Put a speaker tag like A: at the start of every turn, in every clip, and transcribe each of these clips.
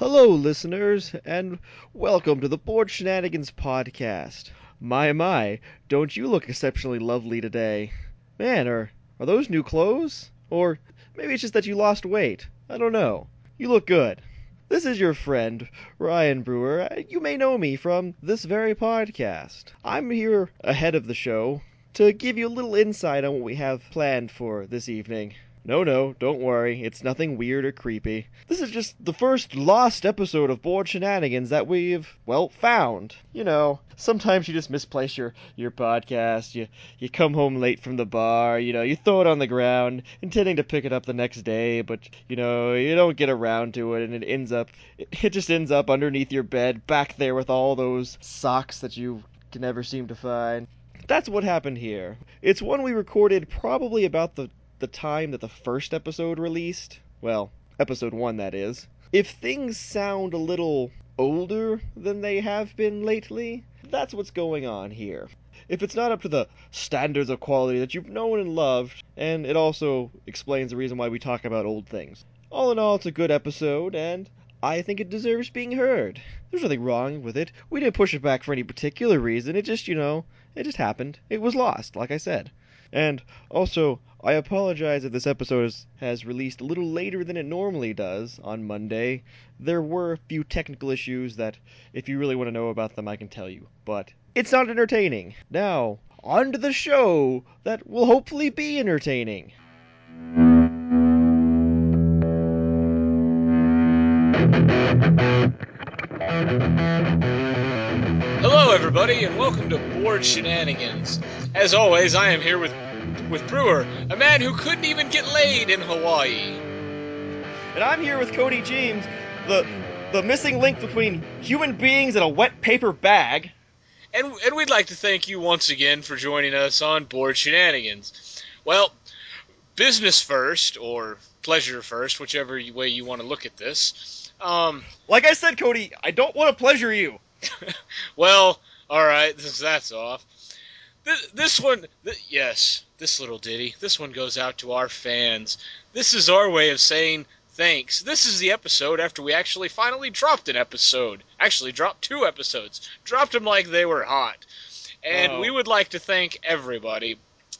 A: Hello, listeners, and welcome to the Bored Shenanigans podcast. My, my, don't you look exceptionally lovely today? Man, are, are those new clothes? Or maybe it's just that you lost weight. I don't know. You look good. This is your friend, Ryan Brewer. You may know me from this very podcast. I'm here ahead of the show to give you a little insight on what we have planned for this evening. No, no, don't worry. It's nothing weird or creepy. This is just the first lost episode of Bored Shenanigans that we've, well, found. You know, sometimes you just misplace your, your podcast. You, you come home late from the bar, you know, you throw it on the ground, intending to pick it up the next day, but, you know, you don't get around to it, and it ends up, it, it just ends up underneath your bed, back there with all those socks that you can never seem to find. That's what happened here. It's one we recorded probably about the the time that the first episode released. Well, episode one, that is. If things sound a little older than they have been lately, that's what's going on here. If it's not up to the standards of quality that you've known and loved, and it also explains the reason why we talk about old things. All in all, it's a good episode, and I think it deserves being heard. There's nothing wrong with it. We didn't push it back for any particular reason. It just, you know, it just happened. It was lost, like I said. And also, I apologize if this episode has released a little later than it normally does on Monday. There were a few technical issues that, if you really want to know about them, I can tell you. But it's not entertaining. Now, on to the show that will hopefully be entertaining.
B: Everybody, and welcome to Bored Shenanigans. As always, I am here with with Brewer, a man who couldn't even get laid in Hawaii.
A: And I'm here with Cody James, the the missing link between human beings and a wet paper bag.
B: And and we'd like to thank you once again for joining us on Bored Shenanigans. Well, business first or pleasure first, whichever way you want to look at this. Um,
A: like I said, Cody, I don't want to pleasure you.
B: well, all right, this, that's off. This, this one, th- yes, this little ditty. This one goes out to our fans. This is our way of saying thanks. This is the episode after we actually finally dropped an episode. Actually, dropped two episodes. Dropped them like they were hot. And
A: Oh.
B: we would like to thank everybody,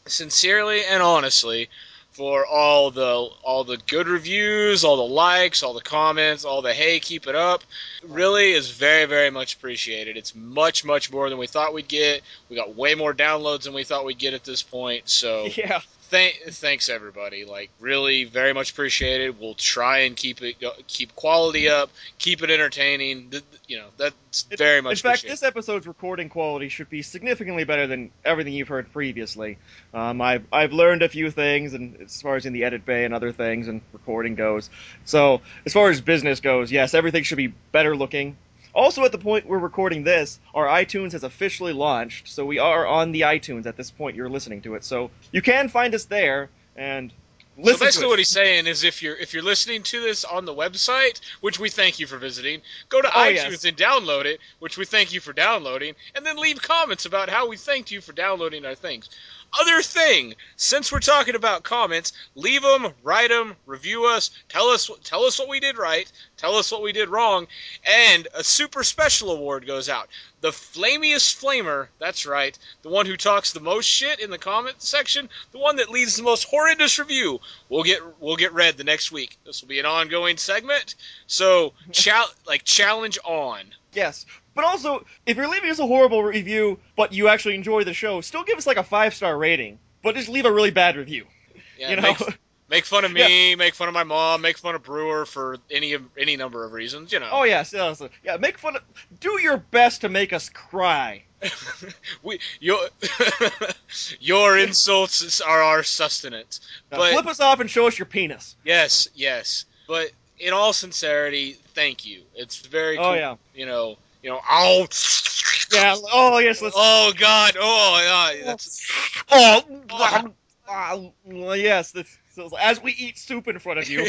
B: sincerely and honestly, for all the all the good reviews, all the likes, all the comments, all the hey, keep it up. Really is very very much appreciated. It's much much more than we thought we'd get. We got way more downloads than we thought we'd get at this point. So
A: Yeah.
B: Thank, thanks everybody. Like really, very much appreciated. We'll try and keep it, keep quality up, keep it entertaining. You know, that's very much.
A: In fact, this episode's recording quality should be significantly better than everything you've heard previously. Um, I've I've learned a few things, and as far as in the edit bay and other things and recording goes. So as far as business goes, yes, everything should be better looking. Also, at the point we're recording this, our iTunes has officially launched, so we are on the iTunes at this point. You're listening to it, so you can find us there and listen.
B: so basically,
A: to it.
B: what he's saying is, if you're if you're listening to this on the website, which we thank you for visiting, go to
A: Oh,
B: iTunes
A: yes.
B: and download it, which we thank you for downloading, and then leave comments about how we thanked you for downloading our things. Other thing, since we're talking about comments, leave them, write them, review us, tell us tell us what we did right, tell us what we did wrong, and a super special award goes out. The flamiest flamer, that's right, the one who talks the most shit in the comment section, the one that leaves the most horrendous review, will get will get read the next week. This will be an ongoing segment, so chal- like challenge on.
A: Yes. But also, if you're leaving us a horrible review, but you actually enjoy the show, still give us like a five star rating. But just leave a really bad review.
B: Yeah,
A: you know?
B: make, make fun of me, make fun of my mom, make fun of Brewer for any any number of reasons, you know.
A: oh yes, yeah. Make fun. Of, do your best to make us cry.
B: we your your insults are our sustenance.
A: Now,
B: But
A: flip us off and show us your penis.
B: yes, yes. But in all sincerity, thank you. It's very cool.
A: Oh yeah.
B: You know, you know. Oh.
A: Yeah. Oh yes. Let's.
B: Oh God. Oh God. That's.
A: Oh.
B: Oh.
A: ah, yes. This, so as we eat soup in front of you,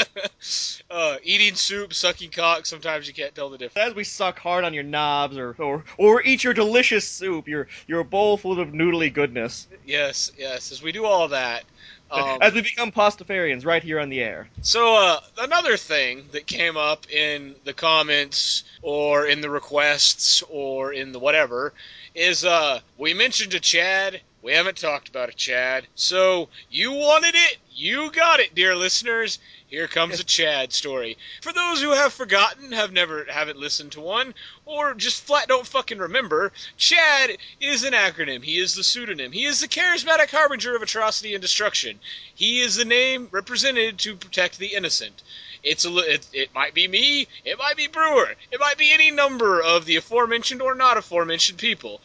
B: uh, eating soup, sucking cock. Sometimes you can't tell the difference.
A: as we suck hard on your knobs, or or or eat your delicious soup, your your bowl full of noodly goodness.
B: Yes, yes. As we do all that, Um,
A: As we become Pastafarians right here on the air.
B: So uh, another thing that came up in the comments or in the requests or in the whatever is uh, we mentioned to Chad. We haven't talked about it, Chad. So you wanted it, you got it, dear listeners. Here comes a Chad story. For those who have forgotten, have never haven't listened to one, or just flat don't fucking remember, Chad is an acronym. He is the pseudonym. He is the charismatic harbinger of atrocity and destruction. He is the name represented to protect the innocent. It's a, it, it might be me, it might be Brewer, it might be any number of the aforementioned or not aforementioned people.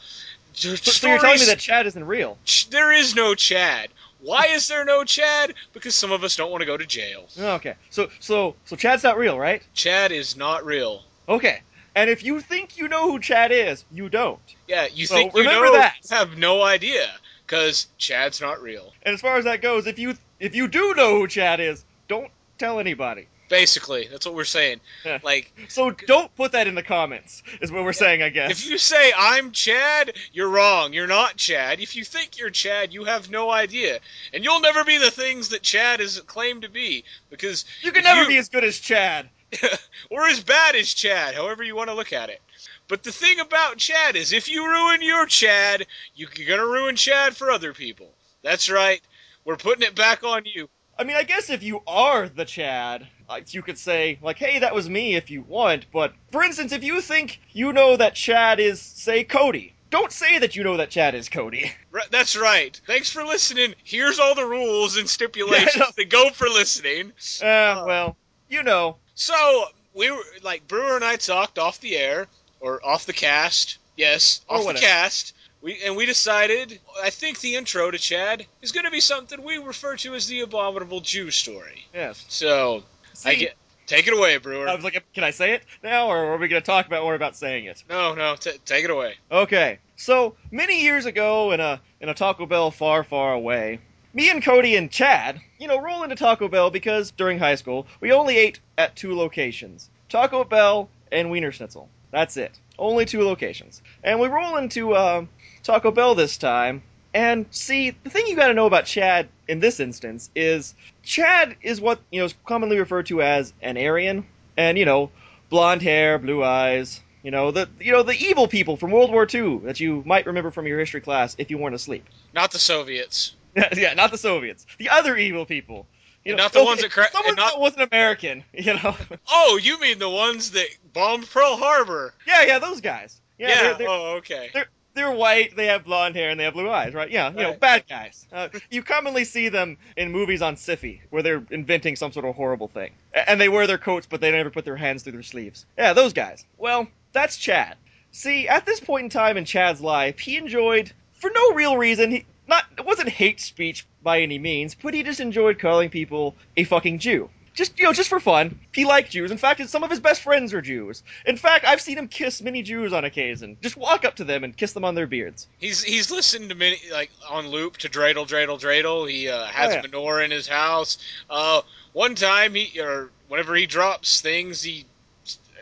A: So, you're telling me that Chad isn't real?
B: There is no Chad. Why is there no Chad? Because some of us don't want to go to jail.
A: Okay. So so so Chad's not real, right?
B: Chad is not real.
A: Okay. And if you think you know who Chad is, you don't.
B: Yeah, you
A: So
B: think you
A: remember
B: know,
A: that.
B: have no idea, because Chad's not real.
A: And as far as that goes, if you if you do know who Chad is, don't tell anybody.
B: Basically, that's what we're saying.
A: Yeah.
B: Like,
A: So don't put that in the comments. Is what we're saying, I guess.
B: if you say I'm Chad, you're wrong. You're not Chad. If you think you're Chad, you have no idea, and you'll never be the things that Chad is claimed to be, because
A: You can never
B: you-
A: be as good as Chad.
B: or as bad as Chad, however you want to look at it. But the thing about Chad is, if you ruin your Chad, you- you're gonna ruin Chad for other people. That's right. We're putting it back on you.
A: I mean, I guess if you are the Chad, you could say, like, "Hey, that was me," if you want. But for instance, if you think you know that Chad is, say, Cody, don't say that you know that Chad is Cody.
B: That's right. Thanks for listening. Here's all the rules and stipulations
A: Yeah,
B: that go for listening.
A: Uh, well, you know.
B: So we were like Brewer and I talked off the air or off the cast. Yes,
A: Or
B: off the cast. We and we decided. I think the intro to Chad is going to be something we refer to as the abominable Jew story.
A: Yes.
B: So I get take it away, Brewer.
A: I was like, can I say it now, or are we going to talk about more about saying it?
B: no, no, t- take it away.
A: Okay, so many years ago, in a in a Taco Bell far, far away, me and Cody and Chad, you know, roll into Taco Bell because during high school we only ate at two locations: Taco Bell and Wiener Schnitzel. That's it, only two locations. And we roll into uh, Taco Bell this time, and see the thing you got to know about Chad in this instance is Chad is what you know is commonly referred to as an Aryan, and you know, blonde hair, blue eyes, you know the you know the evil people from World War II that you might remember from your history class if you weren't asleep.
B: Not the Soviets.
A: yeah, not the Soviets, the other evil people. You know,
B: not the
A: okay,
B: ones that cra-
A: someone
B: not-
A: that wasn't American. You know.
B: Oh, you mean the ones that bombed Pearl Harbor?
A: yeah, yeah, those guys. Yeah,
B: Yeah.
A: they're, they're,
B: oh, okay.
A: they're white, they have blonde hair, and they have blue eyes, right? Yeah, you know,
B: Right.
A: bad guys. Uh, you commonly see them in movies on Syfy, where they're inventing some sort of horrible thing. And they wear their coats, but they never put their hands through their sleeves. Yeah, those guys. Well, that's Chad. See, at this point in time in Chad's life, he enjoyed, for no real reason, he, not it wasn't hate speech by any means, but he just enjoyed calling people a fucking Jew. Just you know, just for fun. He liked Jews. In fact, some of his best friends are Jews. In fact, I've seen him kiss many Jews on occasion. Just walk up to them and kiss them on their beards.
B: He's he's listened to many like on loop to dreidel dreidel dreidel. He uh, has
A: Oh, yeah.
B: menorah in his house. Uh, one time he or whenever he drops things, he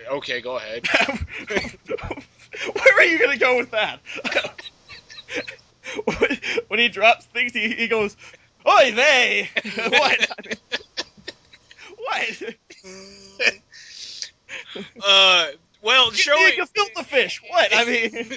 B: okay. Go ahead.
A: Where are you gonna go with that? when, when he drops things, he, he goes, "Oi, they!" what? I mean, what?
B: Uh, well,
A: You,
B: showing.
A: gefilte fish. What? I mean,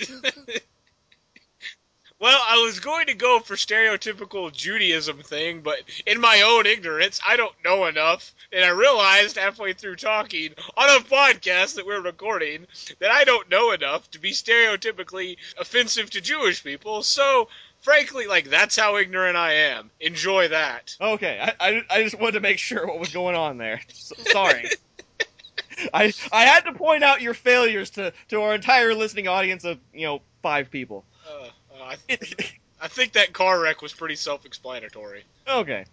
B: well, I was going to go for stereotypical Judaism thing, but in my own ignorance, I don't know enough, and I realized halfway through talking on a podcast that we're recording that I don't know enough to be stereotypically offensive to Jewish people. So, frankly, like that's how ignorant I am. Enjoy that.
A: okay. I, I, I just wanted to make sure what was going on there. S sorry. I I had to point out your failures to, to our entire listening audience of you know five people.
B: Uh, uh, I, I think that car wreck was pretty self-explanatory.
A: Okay.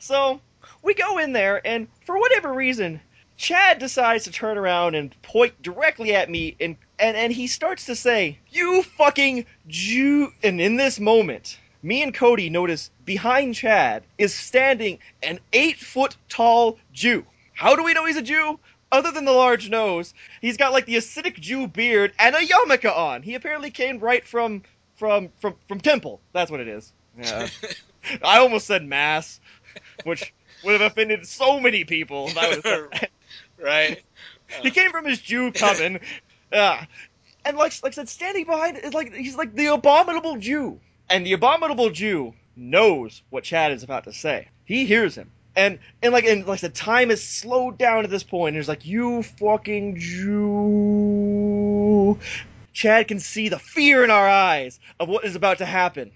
A: So we go in there, and for whatever reason, Chad decides to turn around and point directly at me, and, and, and he starts to say, You fucking Jew. And in this moment, me and Cody notice behind Chad is standing an eight foot tall Jew. How do we know he's a Jew? Other than the large nose, he's got like the Hasidic Jew beard and a yarmulke on. He apparently came right from from from from temple. That's what it is. Yeah. I almost said mass. which would have offended so many people. If I would have
B: right?
A: he came from his Jew coven, uh, and like like I said, standing behind it, like he's like the abominable Jew, and the abominable Jew knows what Chad is about to say. He hears him. And and like and like the time is slowed down at this point. And he's like, "You fucking Jew." Chad can see the fear in our eyes of what is about to happen,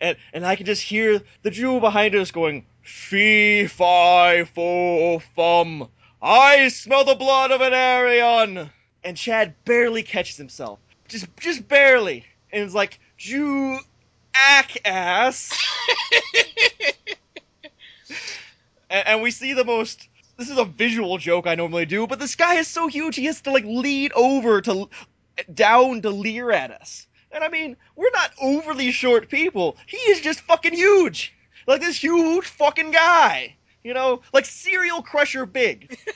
A: and and I can just hear the Jew behind us going, "Fee fi fo fum." I smell the blood of an Aryan. And Chad barely catches himself, just just barely, and it's like, "Jew ack ass." and, and we see the most. This is a visual joke I normally do, but this guy is so huge he has to like lean over to down to leer at us. And I mean, we're not overly short people. He is just fucking huge, like this huge fucking guy. You know, like serial crusher big.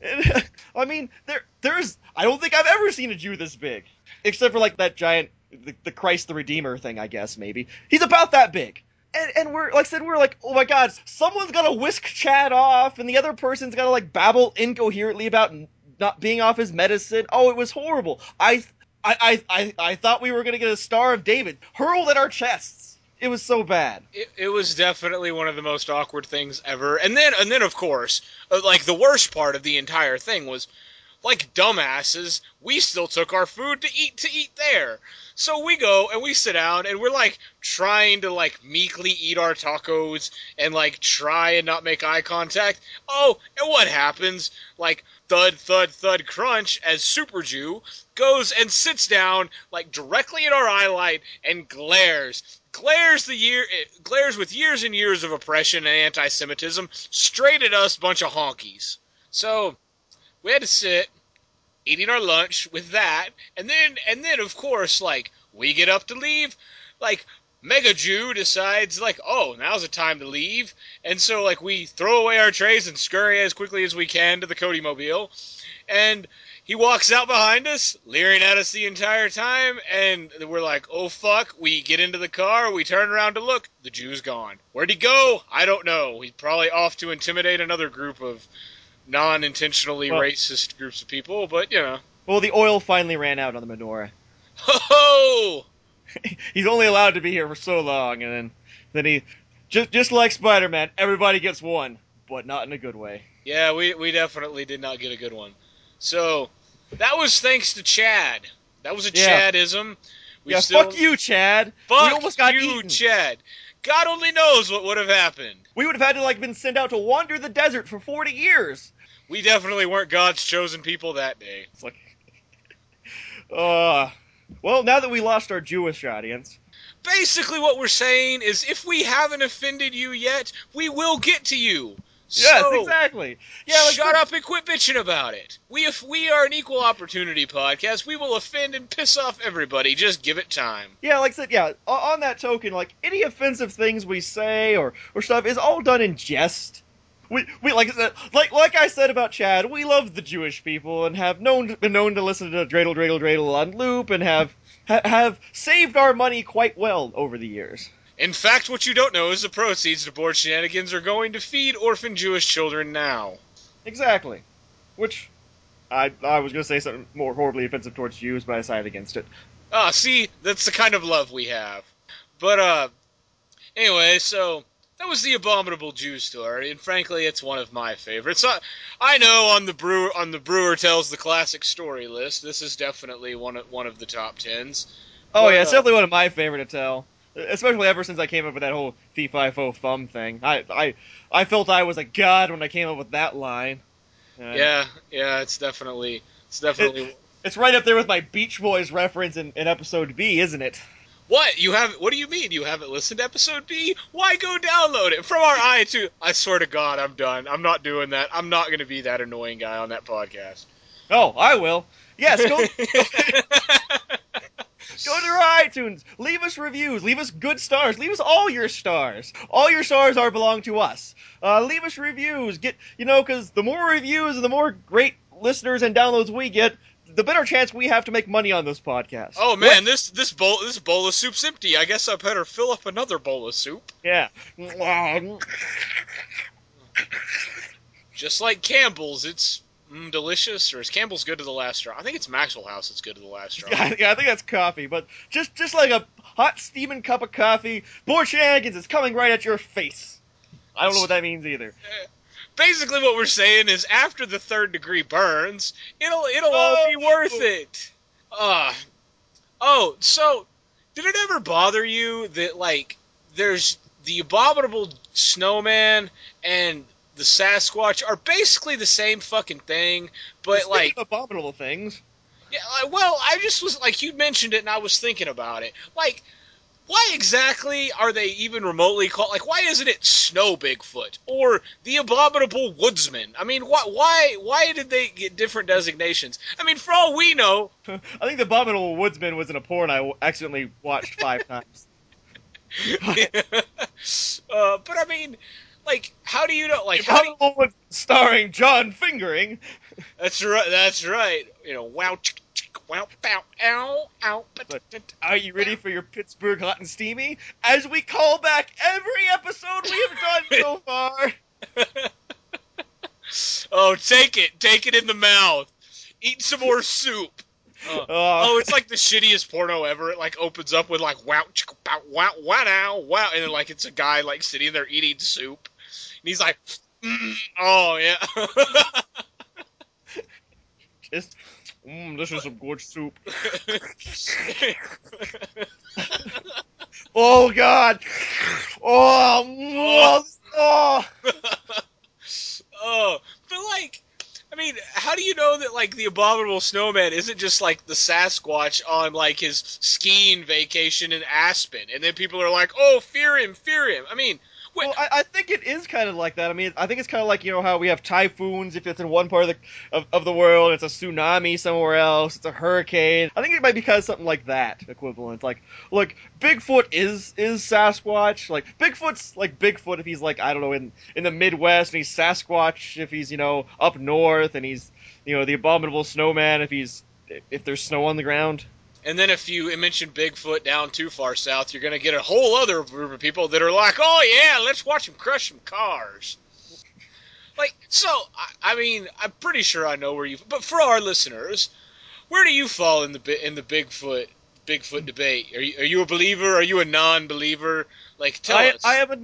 A: And, I mean, there, there's. I don't think I've ever seen a Jew this big, except for like that giant, the, the Christ the Redeemer thing. I guess maybe he's about that big and, and we're like I said, we're like, oh my god, someone's gonna whisk Chad off, and the other person's gonna like babble incoherently about not being off his medicine. Oh, it was horrible. I I I I, I thought we were gonna get a Star of David hurled at our chests. It was so bad.
B: It, it was definitely one of the most awkward things ever. And then, and then, of course, uh, like the worst part of the entire thing was, like dumbasses, we still took our food to eat to eat there. So we go and we sit down and we're like trying to like meekly eat our tacos and like try and not make eye contact. Oh, and what happens? Like thud thud thud crunch as Super Jew goes and sits down like directly in our eye light and glares. Glares the year eh, glares with years and years of oppression and anti-Semitism straight at us bunch of honkies. So we had to sit eating our lunch with that, and then and then of course like we get up to leave, like Mega Jew decides like, oh, now's the time to leave, and so like we throw away our trays and scurry as quickly as we can to the Cody Mobile, and he walks out behind us, leering at us the entire time, and we're like, oh fuck. We get into the car, we turn around to look, the Jew's gone. Where'd he go? I don't know. He's probably off to intimidate another group of non intentionally
A: Well-
B: racist groups of people, but you know.
A: Well, the oil finally ran out on the menorah.
B: Ho ho!
A: He's only allowed to be here for so long, and then then he just just like Spider-Man, everybody gets one, but not in a good way.
B: Yeah, we, we definitely did not get a good one. So, that was thanks to Chad. That was a
A: Yeah.
B: Chadism. We
A: yeah,
B: still,
A: fuck you, Chad.
B: Fuck
A: we almost got
B: you,
A: eaten.
B: Chad. God only knows what would have happened.
A: We would have had to like been sent out to wander the desert for 40 years.
B: We definitely weren't God's chosen people that day.
A: It's like, uh, well, now that we lost our Jewish audience,
B: Basically, what we're saying is if we haven't offended you yet, we will get to you.
A: yes,
B: So,
A: exactly. Yeah, like,
B: shut up and quit bitching about it. We if we are an equal opportunity podcast, we will offend and piss off everybody. Just give it time.
A: Yeah, like I said, yeah. On that token, like any offensive things we say or or stuff is all done in jest. We, we like I said, like like I said about Chad, we love the Jewish people and have known been known to listen to Dreidel Dreidel Dreidel on loop and have ha, have saved our money quite well over the years.
B: In fact, what you don't know is the proceeds to bored shenanigans are going to feed orphan Jewish children now.
A: Exactly. Which I I was gonna say something more horribly offensive towards Jews, but I decided against it.
B: Ah, see, that's the kind of love we have. But uh, anyway, so that was the abominable Jew story, and frankly, it's one of my favorites. I, I know on the brewer on the brewer tells the classic story list, this is definitely one of one of the top tens.
A: Oh
B: But,
A: yeah, it's
B: uh,
A: definitely one of my favorite to tell. Especially ever since I came up with that whole fee fi fo fum thing. I I I felt I was a god when I came up with that line. And
B: Yeah, yeah, it's definitely it's definitely
A: It's right up there with my Beach Boys reference in, in episode B, isn't it?
B: What you have? What do you mean you haven't listened to episode B? Why go download it from our iTunes? I swear to God, I'm done. I'm not doing that. I'm not going to be that annoying guy on that podcast.
A: Oh, I will. Yes, go go to our iTunes. Leave us reviews. Leave us good stars. Leave us all your stars. All your stars are belong to us. Uh, leave us reviews. Get you know, because the more reviews and the more great listeners and downloads we get, the better chance we have to make money on this podcast.
B: Oh man, this this bowl this bowl of soup's empty. I guess I better fill up another bowl of soup.
A: Yeah.
B: Just like Campbell's, it's mm, delicious. Or is Campbell's good to the last straw? I think it's Maxwell House that's good to the last straw.
A: yeah, I think that's coffee, but just just like a hot steaming cup of coffee, Bored Shenanigans is coming right at your face. I don't know what that means either.
B: Basically, what we're saying is, after the third degree burns, it'll it'll all be
A: Oh.
B: worth it. Uh, oh, so did it ever bother you that like there's the abominable snowman and the Sasquatch are basically the same fucking thing, but like
A: abominable things.
B: Yeah, like, well, I just was like you mentioned it, and I was thinking about it. Like, why exactly are they even remotely called? Like, why isn't it Snow Bigfoot or the Abominable Woodsman? I mean, why, why, why did they get different designations? I mean, for all we know,
A: I think the abominable woodsman was in a porn I accidentally watched five times.
B: uh, but I mean, like, how do you know? Like, how? Do you,
A: starring John Fingering.
B: that's right. That's right. You know, wow, wow,
A: Are you ready for your Pittsburgh hot and steamy? As we call back every episode we have done so far.
B: oh, take it, take it in the mouth. Eat some more soup. Uh,
A: Uh,
B: oh, it's like the shittiest porno ever. It like opens up with like wow, chicka, wow, wow, now, wow, and then like it's a guy like sitting there eating soup, and he's like, mm, oh yeah.
A: just, mm, this is some good soup. Oh God! Oh, oh,
B: oh, but like, I mean, how do you know that like the abominable snowman isn't just like the Sasquatch on like his skiing vacation in Aspen, and then people are like, oh, fear him, fear him. I mean,
A: Well, I, I think it is kind of like that. I mean, I think it's kind of like you know how we have typhoons if it's in one part of the of, of the world, it's a tsunami somewhere else, it's a hurricane. I think it might be kind of something like that equivalent. Like, look, Bigfoot is is Sasquatch. Like Bigfoot's like Bigfoot if he's like I don't know in in the Midwest, and he's Sasquatch if he's you know up north, and he's you know the abominable snowman if he's if there's snow on the ground.
B: And then if you mention Bigfoot down too far south, you're going to get a whole other group of people that are like, "Oh yeah, let's watch him crush some cars." Like, so I, I mean, I'm pretty sure I know where you. But for our listeners, where do you fall in the in the Bigfoot Bigfoot debate? Are you are you a believer? Are you a non-believer? Like, tell
A: I,
B: us.
A: I am a,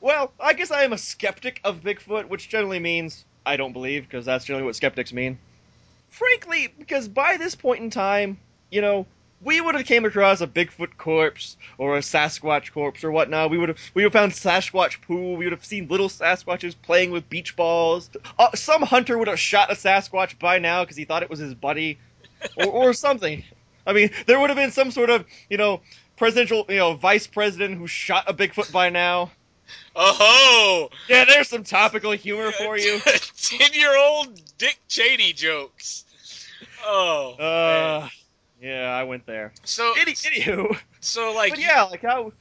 A: well, I guess I am a skeptic of Bigfoot, which generally means I don't believe, because that's generally what skeptics mean. Frankly, because by this point in time, you know, we would have came across a Bigfoot corpse or a Sasquatch corpse or whatnot. We would have we would have found Sasquatch poo. We would have seen little Sasquatches playing with beach balls. Uh, some hunter would have shot a Sasquatch by now because he thought it was his buddy, or, or something. I mean, there would have been some sort of you know presidential you know vice president who shot a Bigfoot by now.
B: oh
A: Yeah, there's some topical humor for you.
B: ten-year-old Dick Cheney jokes. Oh.
A: Uh, yeah, I went there.
B: so
A: Any, anywho,
B: so like
A: but yeah, like how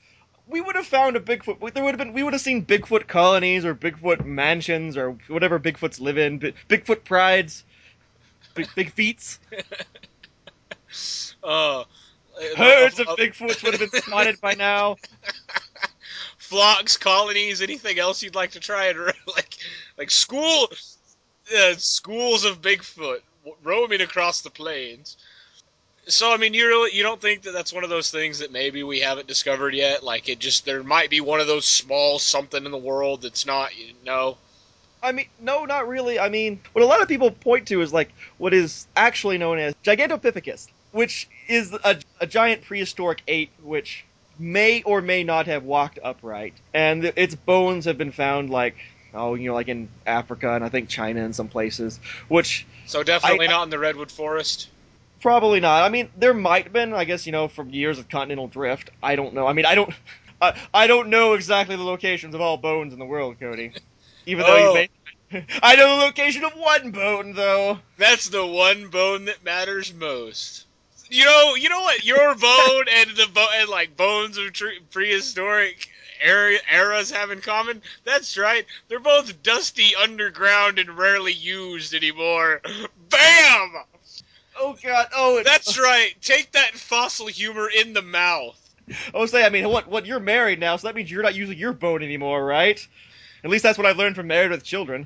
A: we would have found a Bigfoot. There would have been we would have seen Bigfoot colonies or Bigfoot mansions or whatever Bigfoots live in. Bi- Bigfoot prides, big, big feats.
B: uh,
A: Herds
B: uh,
A: of
B: uh,
A: Bigfoots would have been spotted by now.
B: flocks, colonies, anything else you'd like to try and like like school uh, schools of Bigfoot roaming across the plains. So I mean, you really you don't think that that's one of those things that maybe we haven't discovered yet? Like it just there might be one of those small something in the world that's not you know.
A: I mean, no, not really. I mean, what a lot of people point to is like what is actually known as Gigantopithecus, which is a, a giant prehistoric ape which may or may not have walked upright, and th- its bones have been found like oh, you know, like in Africa and I think China and some places, which
B: So definitely
A: I-
B: not in the redwood forest.
A: Probably not. I mean, there might have been, I guess, you know, from years of continental drift. I don't know. I mean, I don't. I, I don't know exactly the locations of all bones in the world, Cody. Even though
B: Oh.
A: you may. I know the location of one bone, though.
B: That's the one bone that matters most. You know, you know what your bone and the bo- and like bones of tre- prehistoric era- eras have in common? That's right. They're both dusty underground and rarely used anymore. Bam!
A: Oh god. Oh, it-
B: That's right. Take that fossil humor in the mouth.
A: I was saying. I mean, what? What? You're married now, so that means you're not using your bone anymore, right? At least that's what I've learned from Married with Children.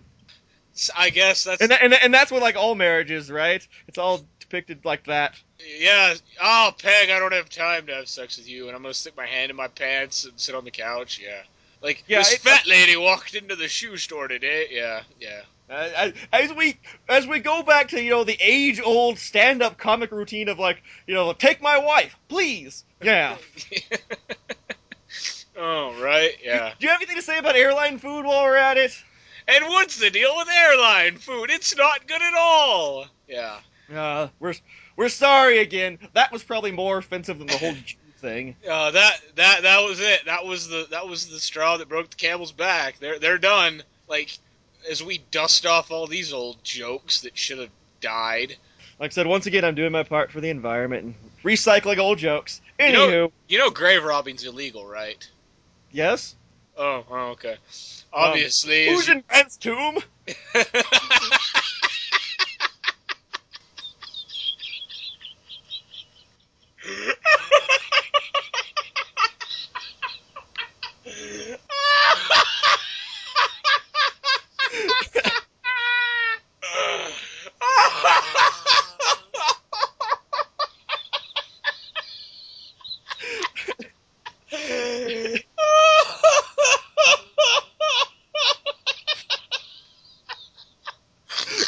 B: I guess that's
A: And that, and, and that's what like all marriages, right? It's all depicted like that.
B: yeah. Oh, Peg, I don't have time to have sex with you, and I'm gonna stick my hand in my pants and sit on the couch. Yeah. Like
A: Yeah,
B: this
A: it-
B: fat lady walked into the shoe store today. Yeah, yeah.
A: Uh, as- as we as we go back to you know the age old stand up comic routine of like you know take my wife please yeah.
B: oh right, yeah.
A: Do you have anything to say about airline food while we're at it?
B: And what's the deal with airline food? It's not good at all. Yeah.
A: Uh, we're we're sorry again. That was probably more offensive than the whole thing.
B: Uh, that that that was it. That was the that was the straw that broke the camel's back. They're they're done. Like as we dust off all these old jokes that should have died.
A: Like I said, once again, I'm doing my part for the environment and recycling old jokes.
B: You
A: Anywho,
B: know- You know grave robbing's illegal, right?
A: yes.
B: Oh, oh okay. Um, Obviously. as
A: Who's in Grant's tomb?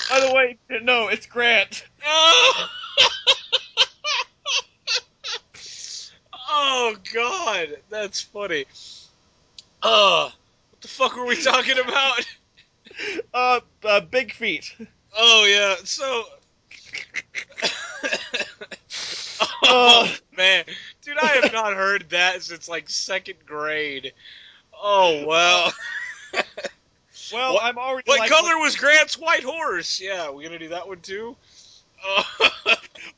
A: By the way, no, it's Grant.
B: oh God, that's funny. Uh, what the fuck were we talking about?
A: Uh, uh Big Feet.
B: Oh yeah, so.
A: Uh.
B: oh man, dude, I have not heard that since like second grade. Oh well.
A: Well,
B: What-
A: I'm already.
B: what
A: like,
B: color was Grant's white horse? Yeah, we gonna do that one too.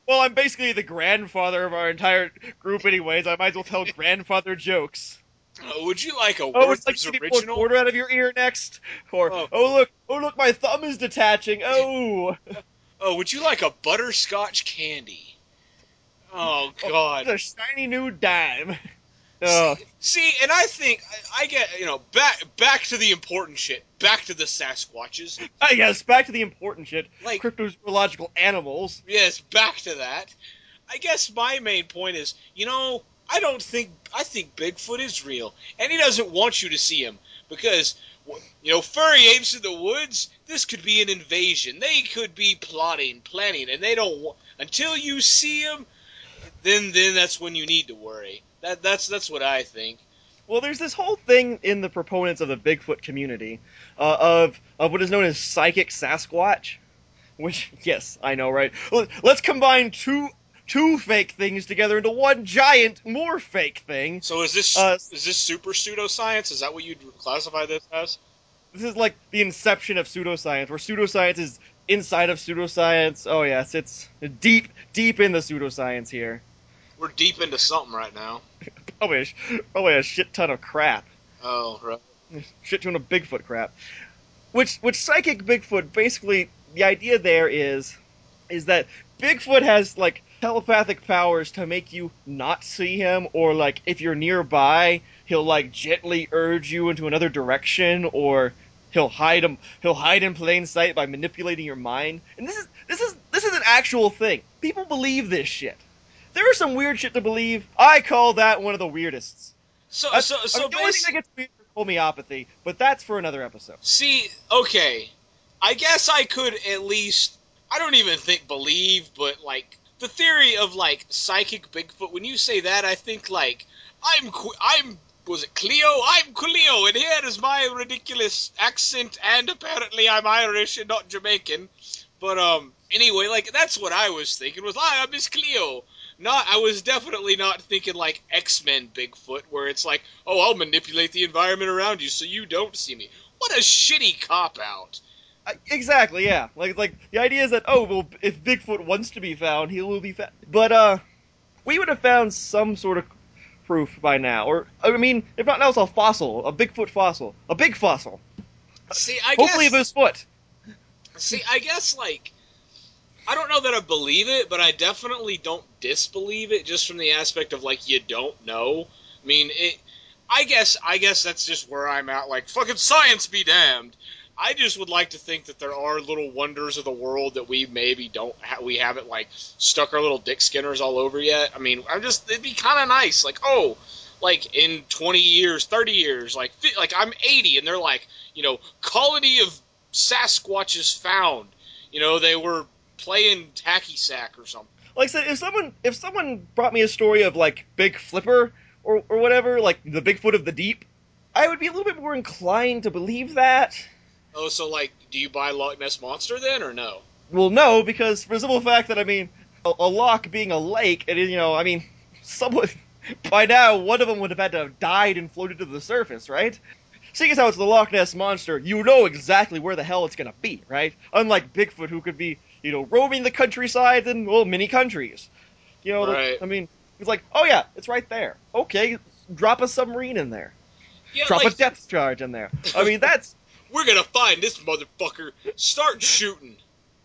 A: Well, I'm basically the grandfather of our entire group, anyways. I might as well tell grandfather jokes.
B: Uh, would you like a
A: Oh, it's like
B: Werther's
A: you pull a
B: original?
A: quarter out of your ear next, or
B: Oh.
A: oh. look, oh look, my thumb is detaching. Oh,
B: Oh, would you like a butterscotch candy? Oh God.
A: it's a shiny new dime. Oh,
B: See, and I think I, I get you know back back to the important shit. Back to the Sasquatches.
A: I guess back to the important shit.
B: Like
A: Cryptozoological animals.
B: yes, back to that. I guess my main point is, you know, I don't think I think Bigfoot is real, and he doesn't want you to see him because you know furry apes in the woods. This could be an invasion. They could be plotting, planning, and they don't. Until you see him, then then that's when you need to worry. That that's that's what I think.
A: Well, there's this whole thing in the proponents of the Bigfoot community uh, of of what is known as psychic Sasquatch, which yes, I know, right? Let's combine two two fake things together into one giant, more fake thing.
B: So is this
A: Uh,
B: is this super pseudoscience? Is that what you'd classify this as?
A: This is like the inception of pseudoscience, where pseudoscience is inside of pseudoscience. Oh yes, it's deep, deep in the pseudoscience here.
B: We're deep into something right now.
A: Probably a, probably a shit ton of crap.
B: Oh, right.
A: shit ton of Bigfoot crap. Which which psychic Bigfoot basically the idea there is is that Bigfoot has like telepathic powers to make you not see him or like if you're nearby he'll like gently urge you into another direction or he'll hide him he'll hide in plain sight by manipulating your mind. And this is this is this is an actual thing. People believe this shit. There is some weird shit to believe. I call that one of the weirdest.
B: So
A: I-
B: so
A: I
B: so
A: mean, the only thing that gets weird is homeopathy, but that's for another episode.
B: see, okay. I guess I could at least I don't even think believe, but like the theory of like psychic Bigfoot. When you say that, I think like I'm I'm was it Cleo? I'm Cleo, and here is my ridiculous accent, and apparently I'm Irish and not Jamaican. But um, anyway, like that's what I was thinking was, hi, I'm Miss Cleo. Not, I was definitely not thinking like X Men Bigfoot, where it's like, oh, I'll manipulate the environment around you so you don't see me. What a shitty cop out.
A: Exactly, yeah. Like, like the idea is that oh, well, if Bigfoot wants to be found, he will be found. But uh, we would have found some sort of proof by now, or I mean, if not now, it's a fossil, a Bigfoot fossil, a big fossil.
B: See, I
A: Hopefully,
B: guess.
A: of his foot.
B: See, I guess like I don't know. know that I believe it, but I definitely don't disbelieve it just from the aspect of like you don't know. I mean, it. I guess I guess that's just where I'm at. Like fucking science be damned. I just would like to think that there are little wonders of the world that we maybe don't ha- we haven't like stuck our little dick skinners all over yet. I mean, I'm just it'd be kind of nice. Like oh, like in 20 years, 30 years, like like I'm 80 and they're like you know colony of Sasquatches found. You know they were playing tacky sack or something.
A: Like I said, if someone if someone brought me a story of like Big Flipper or or whatever, like the Bigfoot of the deep, I would be a little bit more inclined to believe that.
B: Oh, so like, do you buy Loch Ness monster then or no?
A: Well, no, because for the simple fact that I mean, a, a loch being a lake, and you know, I mean, someone by now one of them would have had to have died and floated to the surface, right? Seeing as how it's the Loch Ness monster, you know exactly where the hell it's gonna be, right? Unlike Bigfoot, who could be, you know, roaming the countryside in well, many countries. You know, the- I mean, it's like, oh yeah, it's right there. Okay, drop a submarine in there.
B: Yeah,
A: drop
B: like,
A: a depth charge in there. I mean, that's
B: we're gonna find this motherfucker. Start shooting.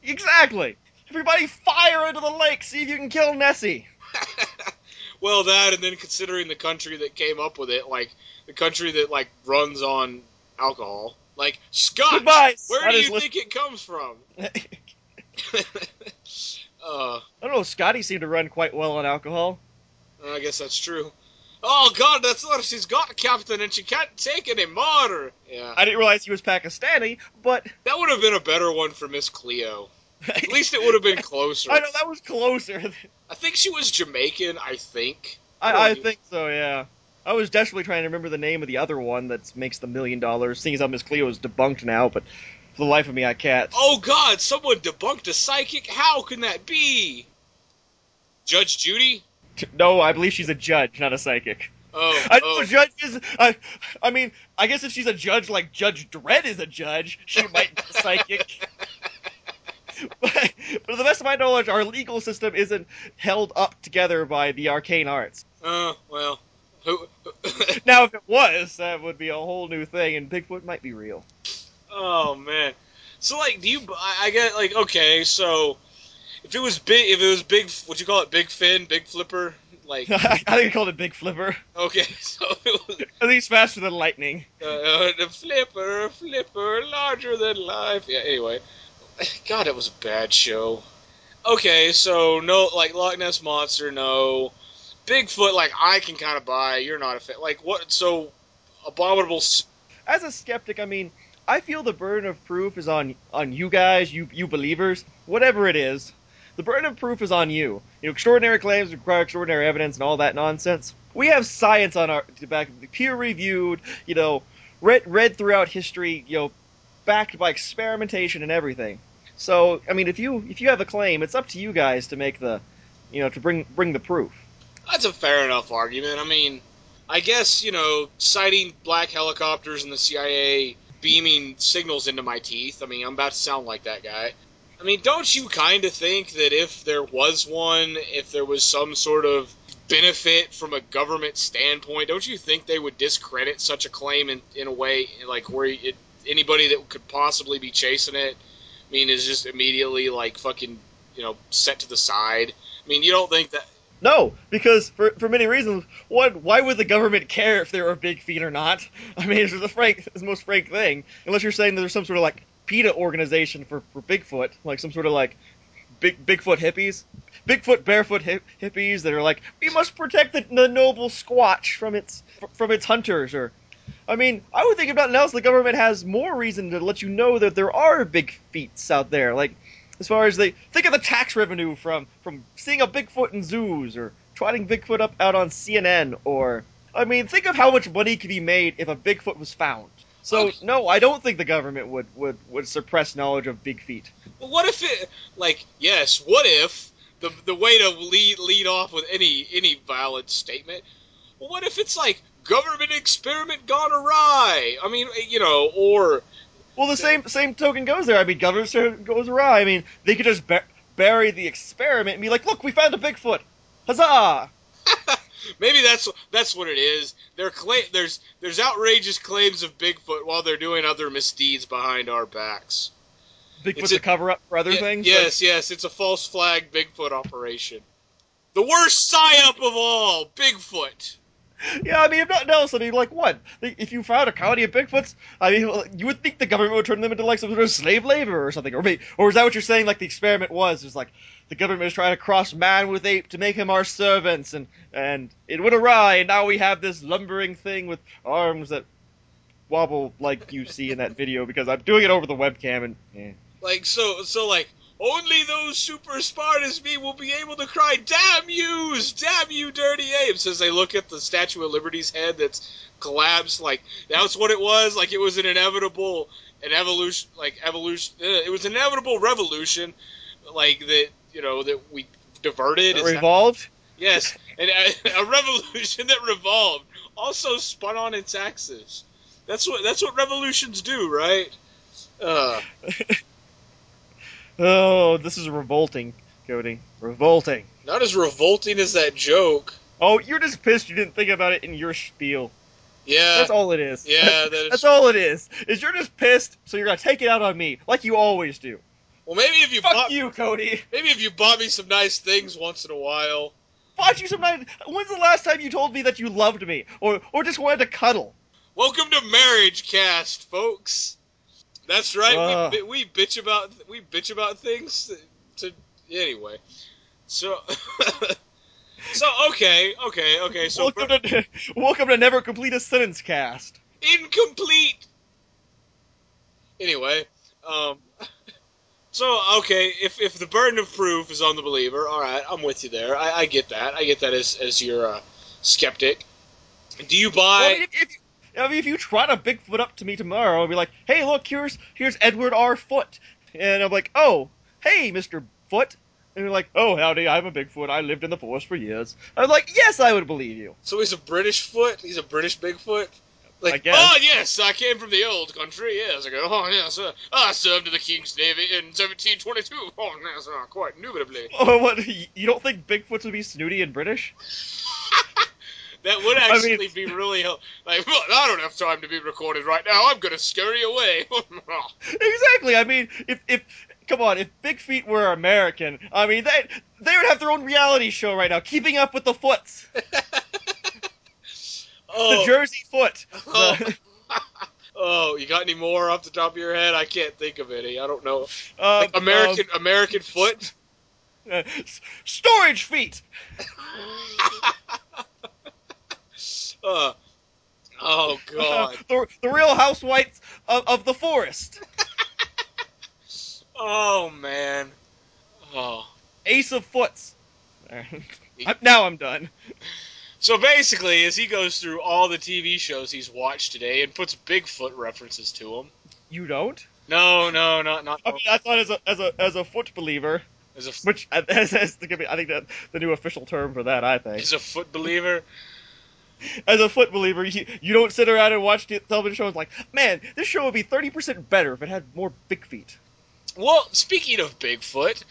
A: exactly. Everybody fire into the lake, see if you can kill Nessie.
B: well, that and then considering the country that came up with it, like the country that like runs on alcohol, like Scotch.
A: Goodbye,
B: Where do you think it comes from? uh,
A: I don't know. Scotty seemed to run quite well on alcohol.
B: I guess that's true. Oh God, that's what she's got, a Captain, and she can't take any more. Yeah,
A: I didn't realize he was Pakistani, but
B: that would have been a better one for Miss Cleo. At least it would have been closer.
A: I know that was closer.
B: I think she was Jamaican. I think.
A: I, I think so. Yeah. I was desperately trying to remember the name of the other one that makes the million dollars. Seeing as how Miss Cleo is debunked now, but for the life of me, I can't.
B: Oh God, someone debunked a psychic. How can that be? Judge Judy?
A: No, I believe she's a judge, not a psychic.
B: Oh,
A: I know
B: oh.
A: judges. I, I mean, I guess if she's a judge like Judge Dredd is a judge, she might be a psychic. but, but to the best of my knowledge, our legal system isn't held up together by the arcane arts.
B: Uh, well.
A: Now, if it was, that would be a whole new thing, and Bigfoot might be real.
B: oh man. So like, do you? I I get like, okay, so if it was big, if it was big, what you call it, big fin, big flipper, like,
A: I think they called it Big Flipper.
B: okay, so it was
A: I think it's faster than lightning.
B: uh, the flipper, flipper, larger than life. Yeah. Anyway, God, it was a bad show. Okay, so no, like Loch Ness monster, no. Bigfoot, like I can kind of buy. You're not a fan. Like what? So abominable.
A: As a skeptic, I mean, I feel the burden of proof is on on you guys, you you believers, whatever it is. The burden of proof is on you. You know, extraordinary claims require extraordinary evidence and all that nonsense. We have science on our back, peer reviewed, you know, read read throughout history, you know, backed by experimentation and everything. So, I mean, if you if you have a claim, it's up to you guys to make the, you know, to bring bring the proof.
B: That's a fair enough argument. I mean, I guess you know, citing black helicopters and the CIA beaming signals into my teeth. I mean, I'm about to sound like that guy. I mean, don't you kind of think that if there was one, if there was some sort of benefit from a government standpoint, don't you think they would discredit such a claim in, in a way like where it, anybody that could possibly be chasing it, I mean, is just immediately like fucking, you know, set to the side? I mean, you don't think that
A: No, because for for many reasons. One, why would the government care if there are big feet or not? I mean, it's the frank, it's the most frank thing. Unless you're saying that there's some sort of like PETA organization for, for Bigfoot, like some sort of like big Bigfoot hippies, Bigfoot barefoot hip, hippies that are like, we must protect the, the noble squatch from its from its hunters. Or, I mean, I would think if nothing else, the government has more reason to let you know that there are big feats out there. Like, as far as they think of the tax revenue from from seeing a Bigfoot in zoos or trotting Bigfoot up out on CNN or I mean think of how much money could be made if a Bigfoot was found. So
B: Okay.
A: no, I don't think the government would, would, would suppress knowledge of big feet.
B: Well, what if it like yes? What if the the way to lead lead off with any any valid statement? What if it's like government experiment gone awry? I mean, you know, or
A: Well, the same same token goes there. I mean, government goes awry. I mean, they could just bur- bury the experiment and be like, "Look, we found a Bigfoot! Huzzah!"
B: maybe that's that's what it is. There's there's outrageous claims of Bigfoot while they're doing other misdeeds behind our backs.
A: Bigfoot's a,
B: a-
A: cover up for other things.
B: Yes, yes, it's a false flag Bigfoot operation. The worst psyop of all, Bigfoot.
A: Yeah, I mean, if nothing else, I mean, like what? If you found a colony of Bigfoots, I mean, you would think the government would turn them into like some sort of slave labor or something, or maybe, or is that what you're saying? Like the experiment was, is like the government was trying to cross man with ape to make him our servants, and and it went awry, and now we have this lumbering thing with arms that wobble like you see in that video because I'm doing it over the webcam and. eh.
B: Like so, so like only those super smart as me will be able to cry, "Damn yous! Damn you, dirty apes!" As they look at the Statue of Liberty's head that's collapsed. Like that's what it was. Like it was an inevitable, an evolution, like evolution. Uh, it was an inevitable revolution, like that. You know that we diverted. That-
A: revolved.
B: Yes, and a, a revolution that revolved, also spun on its axis. That's what that's what revolutions do, right? Uh,
A: Oh, this is revolting, Cody. Revolting.
B: not as revolting as that joke.
A: Oh, you're just pissed you didn't think about it in your spiel.
B: Yeah,
A: That's all it is.
B: yeah, that is.
A: That's all it is. Is you're just pissed, so you're gonna take it out on me, like you always do.
B: Well, maybe if you
A: Fuck
B: bought,
A: you, Cody.
B: maybe if you bought me some nice things once in a while.
A: Bought you some nice. When's the last time you told me that you loved me, or or just wanted to cuddle?
B: Welcome to Marriage Cast, folks. That's right.
A: Uh.
B: we, we bitch about we bitch about things to, to anyway. So so okay, okay, okay. So
A: welcome to welcome to Never Complete a Sentence Cast.
B: incomplete. Anyway, um, so okay, if if the burden of proof is on the believer, all right, I'm with you there. I, I get that. I get that as as your uh, skeptic. Do you
A: Well, I
B: buy?
A: mean, if, if, I mean, if you trot a Bigfoot up to me tomorrow and be like, "Hey, look, here's here's Edward R. Foot," and I'm like, "Oh, hey, Mister Foot," and you're like, "Oh, howdy, I'm a Bigfoot. I lived in the forest for years." I'm like, "Yes, I would believe you."
B: So he's a British foot. He's a British Bigfoot. Like, oh yes, I came from the old country years ago. Oh yes, uh, I served in the King's Navy in 1722. Oh yes, uh, quite indubitably.
A: Oh, what? You don't think Bigfoots would be snooty and British?
B: That would
A: I
B: actually
A: mean-
B: be really. Like, well, I don't have time to be recorded right now. I'm gonna scurry away.
A: Exactly. I mean, if if come on, if Big Feet were American, I mean, they they would have their own reality show right now, Keeping Up with the Foots,
B: oh,
A: the Jersey Foot.
B: oh.
A: the-
B: oh, you got any more off the top of your head? I can't think of any. I don't know.
A: uh,
B: Like American American foot.
A: um, uh, storage feet.
B: uh, oh God.
A: the the Real Housewives of, of the Forest.
B: Oh man. Oh.
A: Ace of Foots. I'm- now I'm done.
B: So basically, as he goes through all the TV shows he's watched today and puts Bigfoot references to them.
A: You don't?
B: No, no, not not.
A: I mean, I thought as a as a as a foot believer,
B: As a
A: which as, as I think that the new official term for that. I think
B: as a foot believer.
A: As a foot believer, you, you don't sit around and watch the television shows like, man, this show would be thirty percent better if it had more big feet.
B: Well, speaking of Bigfoot,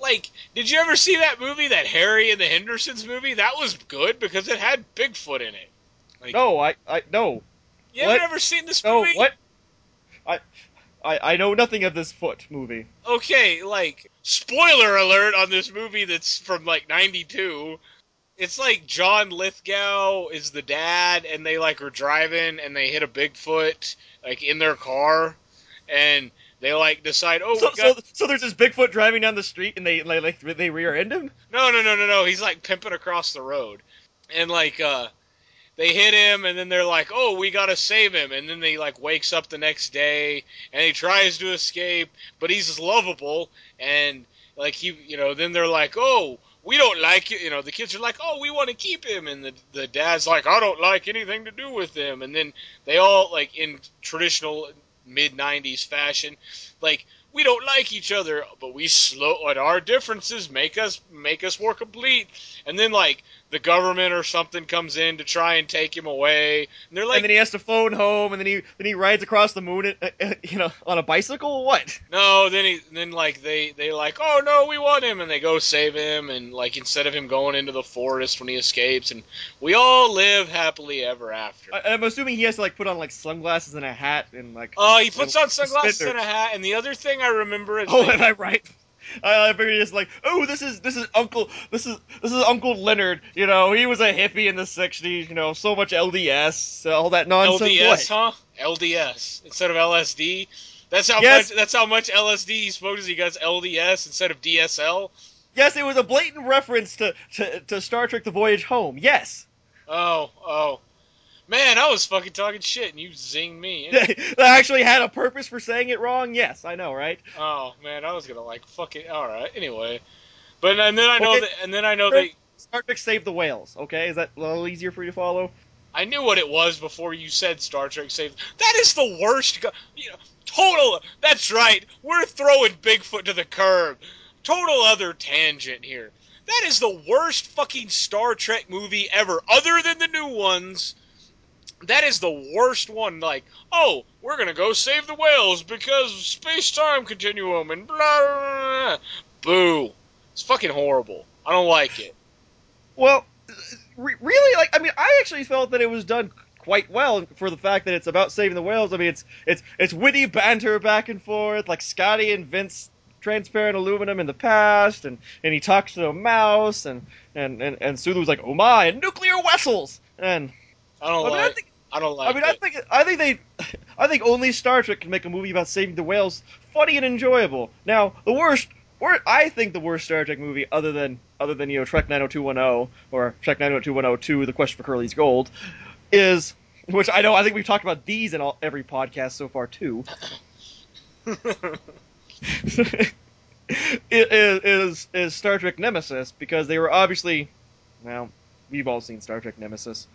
B: like, did you ever see that movie, that Harry and the Hendersons movie? That was good because it had Bigfoot in it. Like,
A: No, I I no
B: you
A: what?
B: ever ever seen this
A: no
B: movie?
A: what? I I I know nothing of this foot movie.
B: Okay, like, spoiler alert on this movie that's from like '92. It's like John Lithgow is the dad, and they like are driving, and they hit a Bigfoot like in their car, and they like decide, oh,
A: So,
B: we got
A: so so there's this Bigfoot driving down the street and they like, like they rear end him.
B: No, no, no, no, no. He's like pimping across the road, and like uh, they hit him, and then they're like, "Oh, we gotta save him," and then they like wakes up the next day, and he tries to escape, but he's lovable, and like he, you know, then they're like, "Oh." We don't like it, you know. The kids are like, "Oh, we want to keep him," and the the dad's like, "I don't like anything to do with him." And then they all like in traditional mid '90s fashion, like we don't like each other, but we slow and our differences make us make us more complete. And then like the government or something comes in to try and take him away, and they're like,
A: and then he has to phone home, and then he then he rides across the moon, uh, uh, you know, on a bicycle. What?
B: no. Then he then like they they like, oh no, we want him, and they go save him, and like instead of him going into the forest when he escapes, and we all live happily ever after.
A: I, I'm assuming he has to like put on like sunglasses and a hat and like.
B: Oh, he puts on sunglasses and a hat, and the other thing I remember is
A: Oh, am I right? I, I figured it's like, oh, this is this is Uncle this is this is Uncle Leonard. You know, he was a hippie in the '60s. You know, so much LDS, uh, all that nonsense.
B: LDS, huh? LDS instead of LSD. That's how
A: Yes.
B: much. That's how much LSD he smoked. Is he got LDS instead of DSL?
A: Yes, it was a blatant reference to, to, to Star Trek: The Voyage Home. Yes,
B: Oh, oh, man, I was fucking talking shit and you zinged me.
A: I actually had a purpose for saying it wrong. Yes, I know, right?
B: Oh man, I was gonna like fuck it. All right, anyway. But and then I know
A: Okay.
B: that, and then I know they.
A: Star Trek Save the Whales. Okay, is that a little easier for you to follow?
B: I knew what it was before you said Star Trek Save. That is the worst. Go- you know, total. That's right. We're throwing Bigfoot to the curb. Total other tangent here. That is the worst fucking Star Trek movie ever, other than the new ones. That is the worst one. Like, oh, we're gonna go save the whales because space time continuum and blah, blah, blah. Boo. It's fucking horrible. I don't like it.
A: Well, re- really, like I mean, I actually felt that it was done quite well for the fact that it's about saving the whales. I mean, it's it's it's witty banter back and forth, like Scotty and Vince transparent aluminum in the past, and and he talks to a mouse, and and and, and Sulu's like, oh my, nuclear vessels, and
B: I don't
A: I mean, I
B: like.
A: think
B: I don't like
A: I mean,
B: it.
A: I think I think they, I think only Star Trek can make a movie about saving the whales funny and enjoyable. Now, the worst, or I think the worst Star Trek movie, other than other than you know Trek 90210 or Trek 90210 The Quest for Curly's Gold, is which I know I think we've talked about these in all, every podcast so far too. it is, is is Star Trek Nemesis because they were obviously, well, we've all seen Star Trek Nemesis.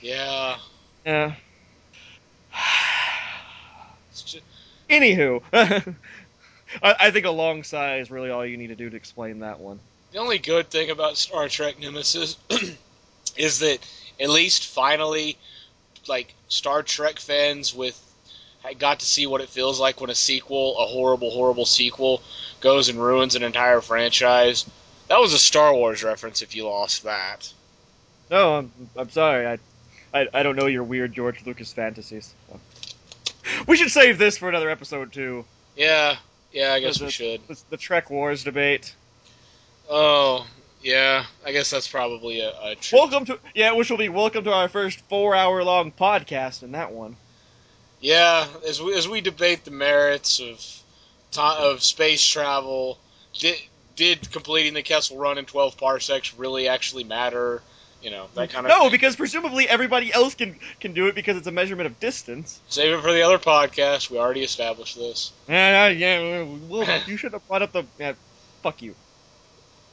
B: yeah.
A: Yeah.
B: Just,
A: Anywho, I, I think a long sigh is really all you need to do to explain that one.
B: the only good thing about Star Trek Nemesis is that at least finally, like Star Trek fans with got to see what it feels like when a sequel, a horrible, horrible sequel, goes and ruins an entire franchise. That was a Star Wars reference. If you lost that,
A: No, I'm, I'm sorry. I, I I don't know your weird George Lucas fantasies. We should save this for another episode too.
B: yeah, yeah, I guess
A: The-
B: we should.
A: The Trek Wars debate.
B: Oh, yeah, I guess that's probably a, a.
A: Welcome to yeah, which will be welcome to our first four hour long podcast in that one.
B: Yeah, as we as we debate the merits of of space travel, did did completing the Kessel Run in 12 parsecs really actually matter? You know that kind of
A: No,
B: thing.
A: because presumably everybody else can can do it because it's a measurement of distance.
B: Save it for the other podcast. We already established this.
A: Yeah, yeah. Well, you should have brought up the. Yeah, fuck you.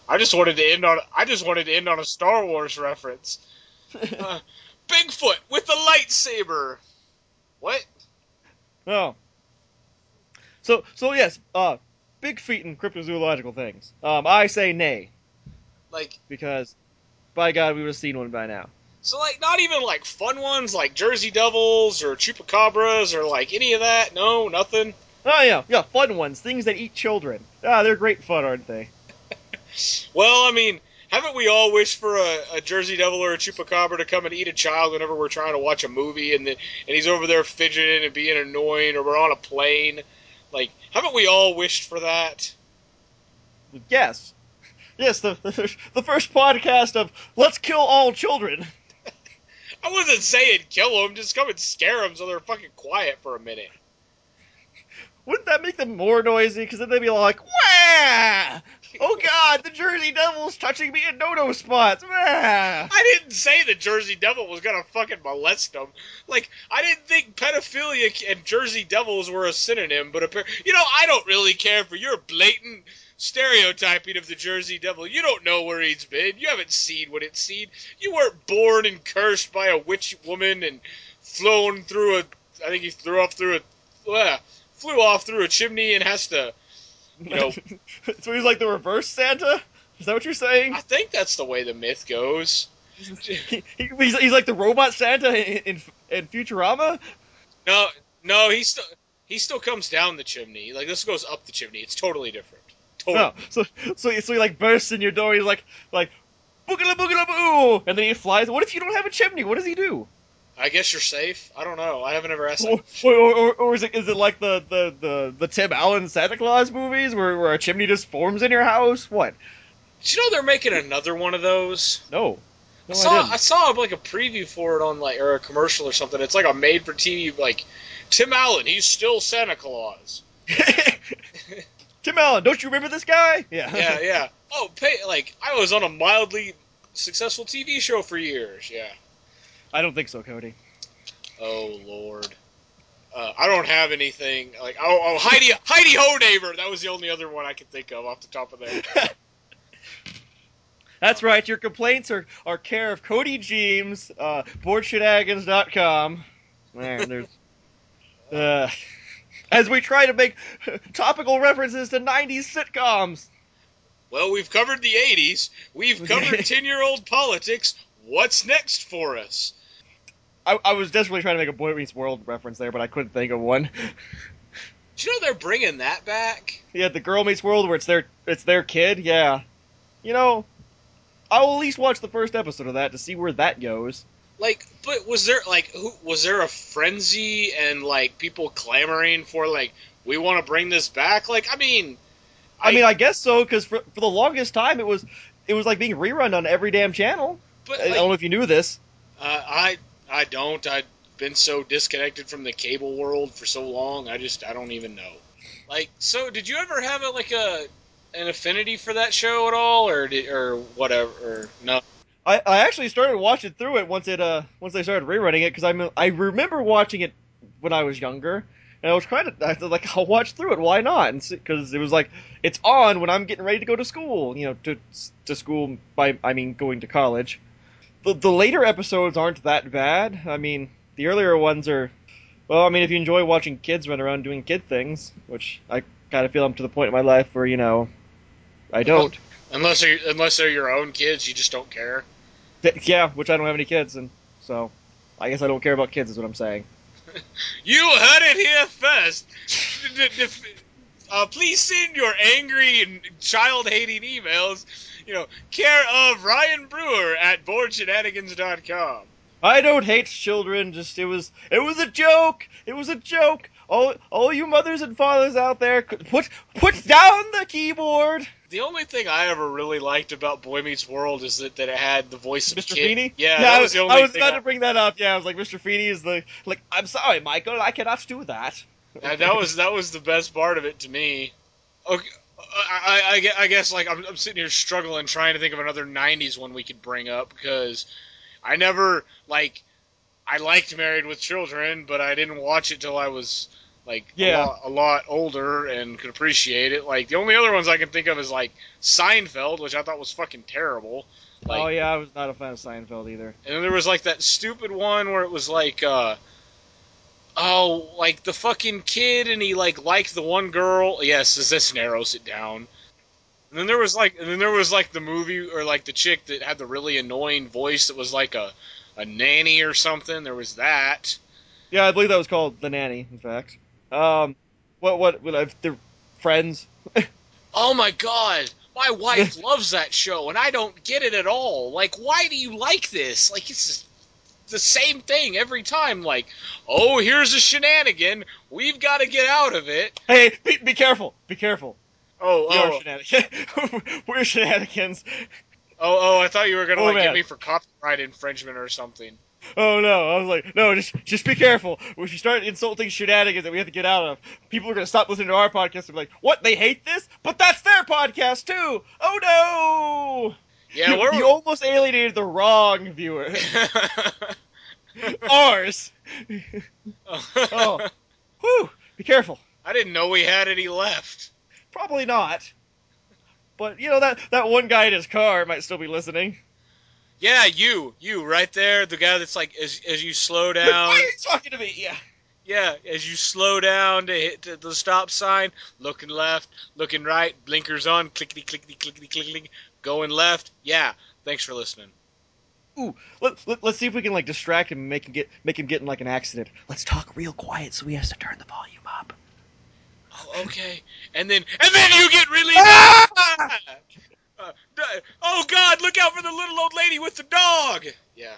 B: I just wanted to end on I just wanted to end on a Star Wars reference. Uh, Bigfoot with the lightsaber. What?
A: Oh. So so yes, uh, big feet in cryptozoological things. Um, I say nay
B: Like
A: because, by God, we would have seen one by now.
B: so like not even like fun ones like Jersey Devils or Chupacabras or like any of that. No, nothing.
A: Oh yeah, yeah, fun ones, things that eat children. Ah, they're great fun, aren't they?
B: Well, I mean, haven't we all wished for a, a Jersey Devil or a Chupacabra to come and eat a child whenever we're trying to watch a movie and then and he's over there fidgeting and being annoying or we're on a plane? Like, haven't we all wished for that?
A: Yes, yes. The the first podcast of let's kill all children.
B: I wasn't saying kill them, just come and scare them so they're fucking quiet for a minute.
A: Wouldn't that make them more noisy? Because then they'd be like, "Wah! Oh God, the Jersey Devil's touching me in no-no spots." Wah!
B: I didn't say the Jersey Devil was gonna fucking molest them. Like, I didn't think pedophilia and Jersey Devils were a synonym, but appar- you know, I don't really care for your blatant stereotyping of the Jersey Devil. You don't know where he's been. You haven't seen what it's seen. You weren't born and cursed by a witch woman and flown through a. I think he threw off through a. Uh, flew off through a chimney and has to. You know,
A: so he's like the reverse Santa. Is that what you're saying?
B: I think that's the way the myth goes.
A: He, he- he's, he's like the robot Santa in, in, in Futurama.
B: No, no, he still he still comes down the chimney. Like this goes up the chimney. It's totally different. Totally.
A: No, so so so he like bursts in your door. He's like like boogala boogala boo, and then he flies. What if you don't have a chimney? What does he do?
B: I guess you're safe. I don't know. I haven't ever asked.
A: Or, or, or, or is it is it like the, the, the, the Tim Allen Santa Claus movies where, where a chimney just forms in your house? What?
B: Did you know they're making another one of those?
A: No.
B: I saw
A: didn't.
B: I, saw like a preview for it on like or a commercial or something. It's like a made for TV like Tim Allen. He's still Santa Claus.
A: Tim Allen, don't you remember this guy? Yeah.
B: Yeah, yeah. Oh, pay like I was on a mildly successful TV show for years. Yeah.
A: I don't think so, Cody.
B: Oh Lord. Uh, I don't have anything like oh, oh Heidi Heidi Ho neighbor. That was the only other one I could think of off the top of there.
A: That's right. Your complaints are, are care of Cody James, uh, boredshenanigans.com. There, there's, uh, as we try to make topical references to 90s sitcoms.
B: Well, we've covered the '80s. We've covered ten-year-old politics. What's next for us?
A: I, I was desperately trying to make a Boy Meets World reference there, but I couldn't think of one.
B: Do you know they're bringing that back?
A: Yeah, the Girl Meets World where it's their it's their kid. Yeah, you know, I'll at least watch the first episode of that to see where that goes.
B: Like, but was there like who was there a frenzy and like people clamoring for like we want to bring this back? Like, I mean,
A: I, mean, I guess so because for, for the longest time it was it was like being rerun on every damn channel.
B: but
A: I don't know if you knew this.
B: uh, I I don't. I've been so disconnected from the cable world for so long. I just I don't even know. Like, so did you ever have a like a an affinity for that show at all, or did, or whatever? Or no?
A: I, I actually started watching through it once it uh once they started rerunning it because I I remember watching it when I was younger and I was kind of I was like I'll watch through it why not? Because it was like it's on when I'm getting ready to go to school you know to to school by I mean going to college. The the later episodes aren't that bad. I mean the earlier ones are well I mean if you enjoy watching kids run around doing kid things which I kind of feel I'm to the point in my life where you know I don't.
B: Unless they're unless they're your own kids, you just don't care.
A: Yeah which I don't have any kids and so I guess I don't care about kids is what I'm saying.
B: You heard it here first. Uh, please send your angry and child-hating emails, you know, care of Ryan Brewer at boredshenanigans.com.
A: I don't hate children. Just it was it was a joke. It was a joke. All all you mothers and fathers out there, put put down the keyboard.
B: The only thing I ever really liked about Boy Meets World is that, that it had the voice of
A: Mr.
B: Kid.
A: Feeney.
B: Yeah,
A: I
B: that
A: was,
B: was the only
A: I was about
B: I-
A: to bring that up. Yeah, I was like, Mr. Feeney is the like. I'm sorry, Michael. I cannot do that.
B: Yeah, that was that was the best part of it to me. Okay, I, I, I I guess like I'm, I'm sitting here struggling trying to think of another '90s one we could bring up because I never like I liked Married with Children, but I didn't watch it till I was like
A: Yeah.
B: a, lot, a lot older and could appreciate it. Like the only other ones I can think of is like Seinfeld, which I thought was fucking terrible. Like,
A: oh yeah, I was not a fan of Seinfeld either.
B: and then there was like that stupid one where it was like, uh, oh, like the fucking kid and he like liked the one girl. Yes, this narrows it down. And then there was like, and then there was like the movie or like the chick that had the really annoying voice that was like a, a nanny or something. There was that.
A: Yeah, I believe that was called The Nanny. In fact, um, what what what if they're friends?
B: Oh my god, my wife loves that show and I don't get it at all. Like, why do you like this? Like, it's just the same thing every time. Like, oh, here's a shenanigan. We've got to get out of it.
A: Hey, be, be careful! Be careful!
B: Oh, oh,
A: shenanigans. We're shenanigans.
B: oh, oh! I thought you were gonna
A: Oh,
B: like
A: man.
B: get me for copyright infringement or something.
A: Oh no! I was like, no, just just be careful. If you start insulting shenanigans that we have to get out of, people are gonna stop listening to our podcast and be like, "What? They hate this? But that's their podcast too! Oh no!"
B: Yeah,
A: you, you almost alienated the wrong viewer. Ours. Oh. Whew. Be careful.
B: I didn't know we had any left.
A: Probably not. But you know that that one guy in his car might still be listening.
B: Yeah, you, you right there, the guy that's like as as you slow down.
A: Why
B: down.
A: are you talking to me? Yeah.
B: Yeah, as you slow down to hit the- the stop sign, looking left, looking right, blinkers on, clickety clickety clickety clickety, going left. Yeah, thanks for listening.
A: Ooh, let, let, let's see if we can like distract him and make him get make him get in like an accident. Let's talk real quiet so he has to turn the volume up.
B: Oh, okay. And then and then you get really
A: Ah!
B: Mad. Uh, oh God! Look out for the little old lady with the dog. Yeah.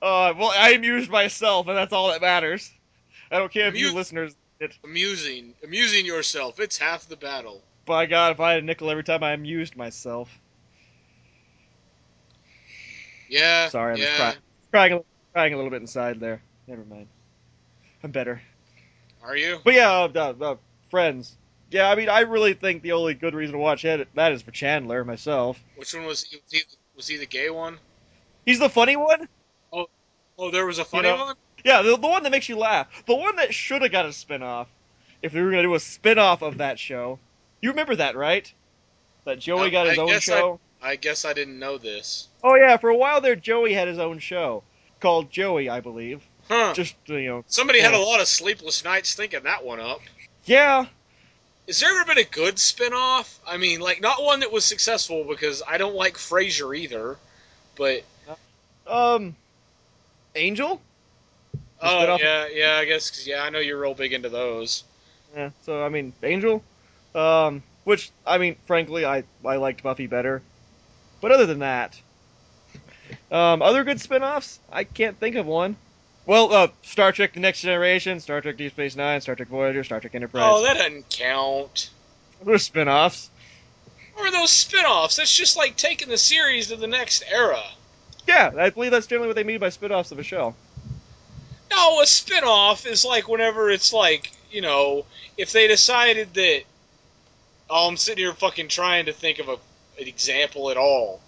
A: Uh, well, I amused myself, and that's all that matters. I don't care if you listeners. It,
B: Amusing, amusing yourself. It's half the battle.
A: by God, if I had a nickel every time I amused myself.
B: Yeah.
A: Sorry, I'm
B: yeah.
A: just crying, crying, a- crying a little bit inside there. Never mind. I'm better.
B: Are you?
A: But yeah, uh, uh, uh, friends. Yeah, I mean, I really think the only good reason to watch it, that is for Chandler, myself.
B: Which one was he? Was he, was he the gay one?
A: He's the funny one?
B: Oh, oh, there was a funny
A: know-
B: one.
A: Yeah, the, the one that makes you laugh. The one that should have got a spin off. If they were going to do a spin off of that show. You remember that, right? That Joey
B: Uh,
A: got his
B: I
A: own
B: guess I-
A: show?
B: I guess I didn't know this.
A: Oh, yeah, for a while there, Joey had his own show. Called Joey, I believe.
B: Huh.
A: Just, you know.
B: Somebody had
A: yeah.
B: a lot of sleepless nights thinking that one up.
A: Yeah,
B: Is there ever been a good spin-off? I mean, like not one that was successful because I don't like Frasier either. But
A: um. Angel?
B: Oh yeah, yeah, I guess 'cause, yeah, I know you're real big into those.
A: Yeah, so I mean, Angel, um, which I mean, frankly, I I liked Buffy better, but other than that, um, other good spin-offs, I can't think of one. Well, uh, Star Trek: The Next Generation, Star Trek: Deep Space Nine, Star Trek Voyager, Star Trek Enterprise.
B: Oh, that doesn't count.
A: They're spin-offs.
B: Or those spin-offs? That's just like taking the series to the next era.
A: Yeah, I believe that's generally what they mean by spin-offs of a show.
B: No, a spin-off is like whenever it's like, you know, if they decided that oh, I'm sitting here fucking trying to think of a, an example at all.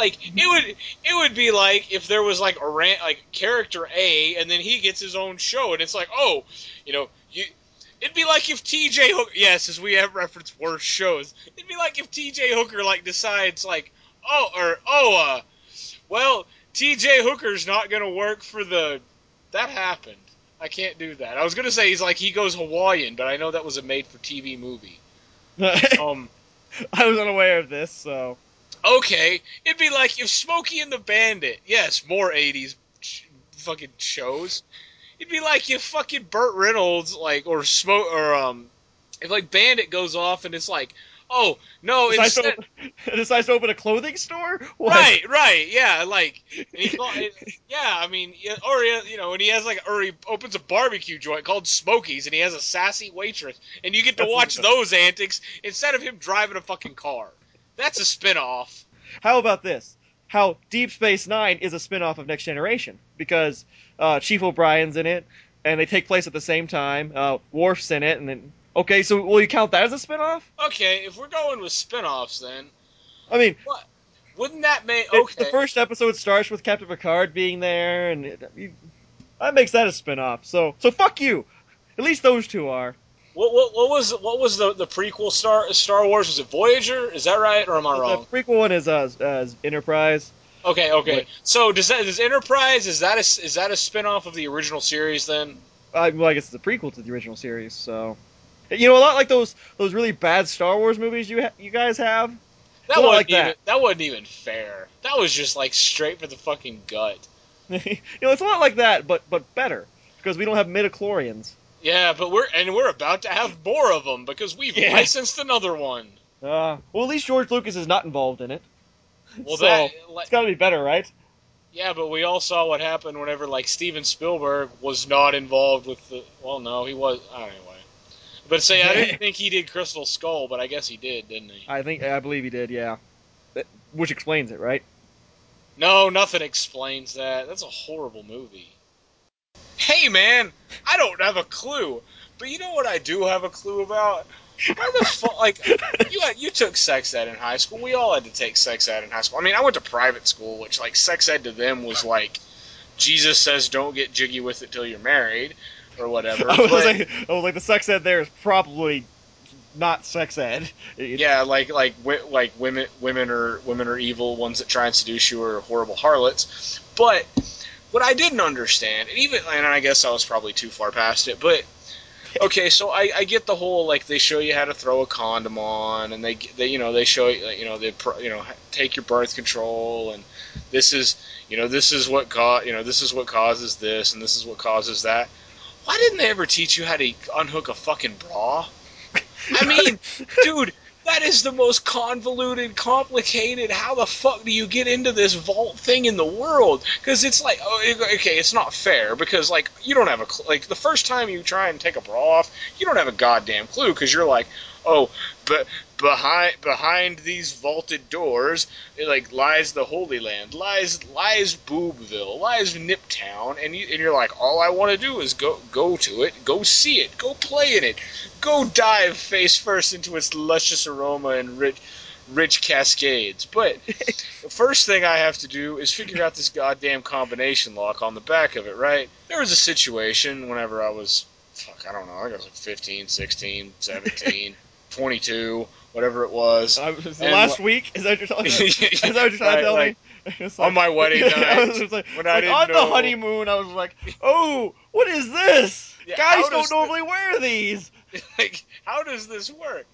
B: Like it would it would be like if there was like a ran, like character A and then he gets his own show and it's like, "Oh, you know, you It'd be like if T.J. Hooker, yes, as we have referenced worse shows. It'd be like if T.J. Hooker like decides like, oh, or oh, uh, well, T.J. Hooker's not gonna work for the. That happened. I can't do that. I was gonna say he's like he goes Hawaiian, but I know that was a made-for-TV movie. Um,
A: I was unaware of this, so
B: okay, it'd be like if Smokey and the Bandit. Yes, more '80s sh- fucking shows. It'd be like if fucking Burt Reynolds like or smoke or um if like Bandit goes off and it's like, oh no,
A: decides
B: instead,
A: to, open, decides to open a clothing store. What?
B: right, right, yeah, like, and he, call- yeah, I mean, or he, you know, and he has like, or he opens a barbecue joint called Smokies, and he has a sassy waitress, and you get to watch those antics instead of him driving a fucking car. That's a spin-off.
A: How about this? How Deep Space Nine is a spin-off of Next Generation because uh, Chief O'Brien's in it, and they take place at the same time. Uh, Worf's in it, and then okay, so will you count that as a spin-off?
B: Okay, if we're going with spin-offs, then
A: I mean, what?
B: wouldn't that make
A: it-
B: okay?
A: the first episode starts with Captain Picard being there, and it, you, that makes that a spin-off. So, so fuck you. At least those two are.
B: What, what, what was what was the the prequel Star Star Wars? Was it Voyager? Is that right, or am I wrong?
A: The prequel one is uh, uh, Enterprise.
B: Okay, okay. So does that does Enterprise is that a is that a spin-off of the original series then?
A: Uh, well, I guess it's a prequel to the original series. So, you know, a lot like those those really bad Star Wars movies you ha- you guys have.
B: That wasn't
A: like
B: even
A: that.
B: that. wasn't even fair. That was just like straight for the fucking gut.
A: you know, it's a lot like that, but but better because we don't have midichlorians.
B: Yeah, but we're and we're about to have more of them because we've
A: Yeah.
B: licensed another one.
A: Uh, well, at least George Lucas is not involved in it.
B: Well,
A: So,
B: that like,
A: It's got to be better, right?
B: yeah, but we all saw what happened whenever like Steven Spielberg was not involved with the. Well, no, he was anyway. But say I didn't think he did Crystal Skull, but I guess he did, didn't he?
A: I think I believe he did. Yeah, That- which explains it, right?
B: No, nothing explains that. That's a horrible movie. Hey, man, I don't have a clue, but you know what I do have a clue about? Why the fuck? Like, you had, you took sex ed in high school. We all had to take sex ed in high school. I mean, I went to private school, which like sex ed to them was like, Jesus says don't get jiggy with it till you're married, or whatever.
A: I was
B: But-
A: like, I was like, the sex ed there is probably not sex ed. It-
B: Yeah, like like wi- like women women are women are evil. Ones that try and seduce you are horrible harlots. But what I didn't understand, and even and I guess I was probably too far past it, but okay, so I, I get the whole like they show you how to throw a condom on, and they they you know they show you you know they pro- you know take your birth control, and this is you know this is what ca- you know this is what causes this, and this is what causes that. Why didn't they ever teach you how to unhook a fucking bra? I mean, dude, that is the most convoluted, complicated. How the fuck do you get into this vault thing in the world? Because it's like, oh, okay, it's not fair because like you don't have a like the first time you try and take a bra off, you don't have a goddamn clue because you're like, oh, but behind behind these vaulted doors, like lies the Holy Land, lies lies Boobville, lies Niptown, and you and you're like, all I want to do is go go to it, go see it, go play in it, go dive face first into its luscious aroma and rich rich cascades. But the first thing I have to do is figure out this goddamn combination lock on the back of it, right? There was a situation whenever I was fuck, I don't know, I think I was like 15, 16, 17, 22, whatever it was.
A: Uh, was last
B: wha-
A: week? Is that what you're talking about? Is that what you're trying to tell
B: like,
A: me? It's
B: on my wedding
A: Yeah, I
B: night,
A: was like,
B: when I
A: like,
B: didn't
A: on
B: know-
A: the honeymoon, I was like, oh, what is this?
B: Yeah,
A: Guys don't normally wear these.
B: like how does this work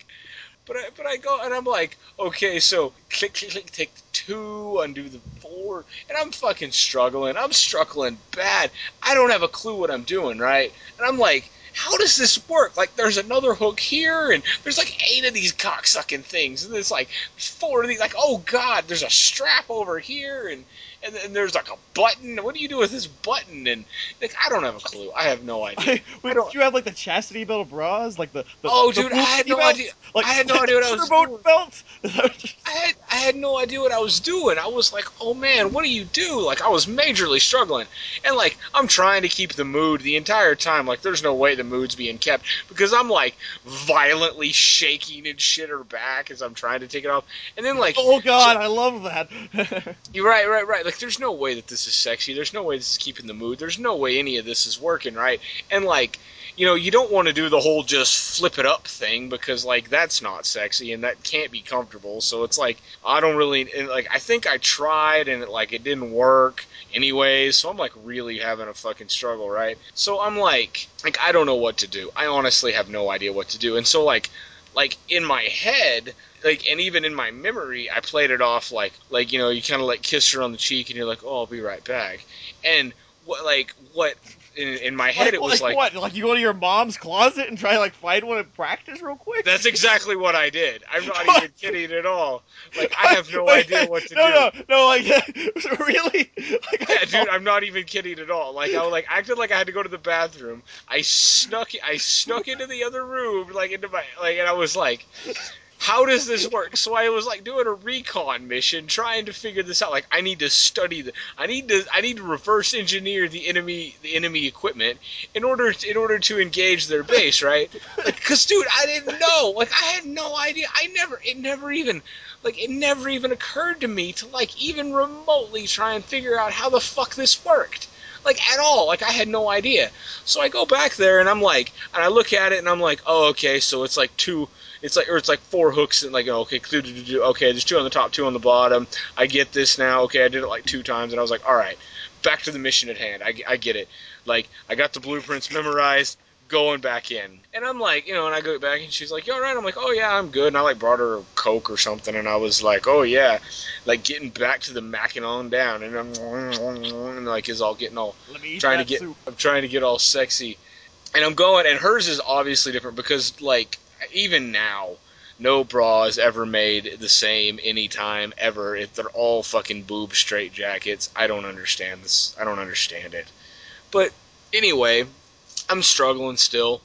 B: but I, but I go and I'm like okay so click click click take the two undo the four and I'm fucking struggling I'm struggling bad I don't have a clue what I'm doing right and I'm like how does this work? Like there's another hook here and there's like eight of these cocksucking things and there's like four of these like oh god there's a strap over here and and then there's like a button what do you do with this button and like I don't have a clue I have no idea
A: Wait,
B: don't-
A: you have like the chastity belt bras, like the, the
B: Oh,
A: the
B: dude, I had no
A: belts?
B: idea.
A: Like,
B: I had no idea what I was doing.
A: belts. Is that what you-
B: I had I had no idea what I was doing. I was like, oh man, what do you do? Like I was majorly struggling, and like I'm trying to keep the mood the entire time. Like there's no way the mood's being kept because I'm like violently shaking and shit her back as I'm trying to take it off, and then like
A: Oh god, I love that.
B: you're right, right, right. Like, there's no way that this is sexy. There's no way this is keeping the mood. There's no way any of this is working, right? And like, you know, you don't want to do the whole just flip it up thing because like that's not sexy and that can't be comfortable. So it's like I don't really like. I think I tried and it, like it didn't work anyways. So I'm like really having a fucking struggle, right? So I'm like, like I don't know what to do. I honestly have no idea what to do. And so like like in my head like and even in my memory i played it off like like you know you kind of like kiss her on the cheek and you're like oh i'll be right back. And what like what in, in my head it was like
A: what? Like you go to your mom's closet and try to like find one and practice real quick.
B: that's exactly what i did i'm not even kidding at all like i have no
A: Like,
B: idea what to
A: no,
B: do
A: No, no, no, like really? Like,
B: yeah, dude, I'm not even kidding at all. Like I was like acted like I had to go to the bathroom. I snuck I snuck into the other room, like into my like, and I was like, how does this work? So I was like doing a recon mission, trying to figure this out. Like I need to study the, I need to, I need to reverse engineer the enemy, the enemy equipment in order, to, in order to engage their base, right? Like, cause dude, I didn't know. Like I had no idea. I never, it never even, like it never even occurred to me to like even remotely try and figure out how the fuck this worked. Like at all. Like I had no idea. So I go back there and I'm like, and I look at it and I'm like, oh okay, so it's like two it's like or it's like four hooks and like okay okay there's two on the top two on the bottom. I get this now. Okay i did it like two times and i was like all right back to the mission at hand. I, I get it. Like i got the blueprints memorized going back in. And i'm like you know and i go back and she's like you all right? I'm like oh yeah i'm good. And i like brought her a coke or something and i was like oh yeah. Like getting back to the macking on down and i'm and like is all getting all
A: Let me eat
B: trying to get
A: soup.
B: I'm trying to get all sexy. And I'm going and hers is obviously different because like even now no bra is ever made the same anytime ever. If they're all fucking boob straight jackets. I don't understand this. I don't understand it. But anyway, I'm struggling still.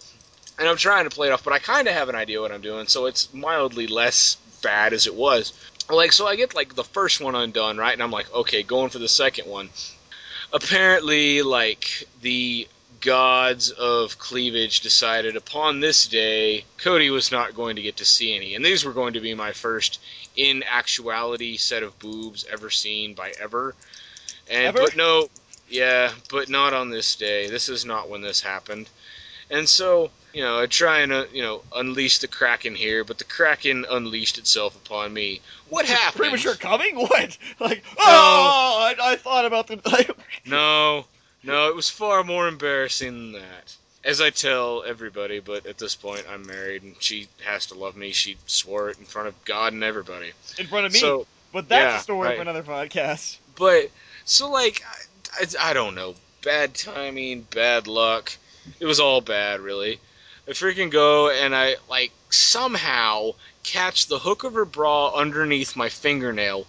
B: And I'm trying to play it off, but I kind of have an idea what I'm doing, so it's mildly less bad as it was. Like, so I get like the first one undone, right? And I'm like, okay, going for the second one apparently like the gods of cleavage decided upon this day Cody was not going to get to see any and these were going to be my first in actuality set of boobs ever seen by ever and
A: Ever?
B: but no yeah but not on this day this is not when this happened and so you know I try and uh, you know unleash the kraken here but the kraken unleashed itself upon me what happened
A: Premature coming? What? Like, oh, I, I thought about the. Like,
B: No, no, it was far more embarrassing than that. As I tell everybody, but at this point I'm married and she has to love me. She swore it in front of God and everybody.
A: in front of me.
B: So,
A: but that's
B: yeah,
A: a story
B: right.
A: for another podcast.
B: but so like I, I, I don't know, bad timing, bad luck. It was all bad, really. I freaking go and I like somehow catch the hook of her bra underneath my fingernail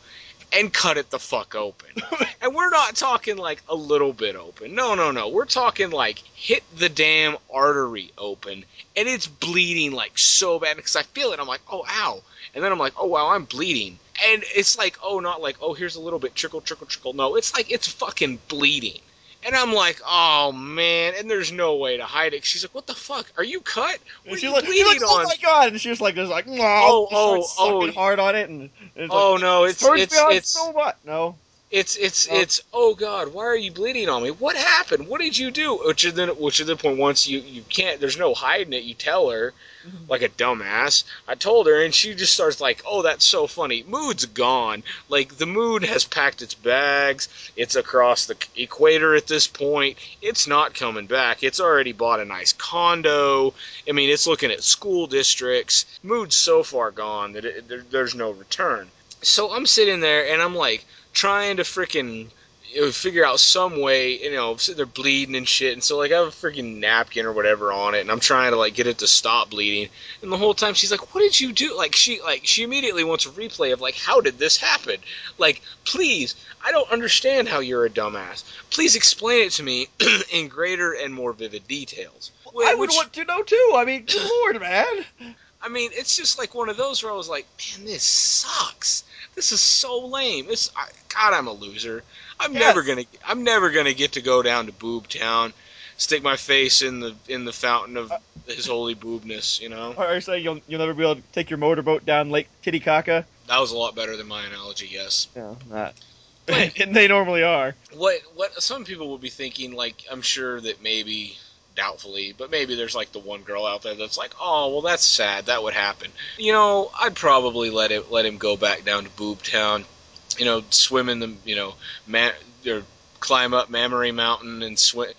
B: and cut it the fuck open. and we're not talking like a little bit open. No, no, no. We're talking like hit the damn artery open and it's bleeding like so bad because I feel it. I'm like, oh, ow. And then I'm like, oh, wow, I'm bleeding. And it's like, oh, not like, oh, here's a little bit, trickle, trickle, trickle. No, it's like, it's fucking bleeding. And I'm like, oh man, and there's no way to hide it. She's like, what the fuck? Are you cut? What
A: And
B: are
A: she
B: you
A: like,
B: bleeding
A: like, oh
B: on?
A: my god! And oh, she was like, just like, no,
B: Oh, oh, oh.
A: hard on it, and, and it's
B: Oh
A: like,
B: no, it's
A: hurts
B: it's
A: me
B: it's
A: so what? No,
B: it's it's
A: Oh.
B: it's oh god, why are you bleeding on me? What happened? What did you do? Which is then which is the point once you you can't there's no hiding it. You tell her
A: Mhm.
B: like a dumbass. I told her and she just starts like, "Oh, that's so funny." Mood's gone. Like the mood has packed its bags. It's across the equator at this point. It's not coming back. It's already bought a nice condo. I mean, it's looking at school districts. Mood's so far gone that it, there, there's no return. So I'm sitting there and I'm like trying to freaking you know, figure out some way, you know, sitting there bleeding and shit. And so like I have a freaking napkin or whatever on it, and I'm trying to like get it to stop bleeding. And the whole time she's like, "What did you do?" Like she like she immediately wants a replay of like, "How did this happen?" Like, please, I don't understand how you're a dumbass. Please explain it to me in greater and more vivid details.
A: I would want to know too. I mean, good lord, man.
B: I mean, it's just like one of those where I was like, man, this sucks. This is so lame. It's I, God, I'm a loser. I'm
A: Yes.
B: never gonna. I'm never gonna get to go down to Boob Town, stick my face in the in the fountain of his holy boobness. You know,
A: Or say you'll you'll never be able to take your motorboat down Lake Titicaca.
B: that was a lot better than my analogy. Yes.
A: Yeah, that.
B: But-
A: and they normally are.
B: What what some people would be thinking, like I'm sure that maybe doubtfully, but maybe there's like the one girl out there that's like, oh well, that's sad. That would happen. You know, I'd probably let it let him go back down to Boob Town. You know, swim in the you know, ma- or climb up Mammary Mountain and swim.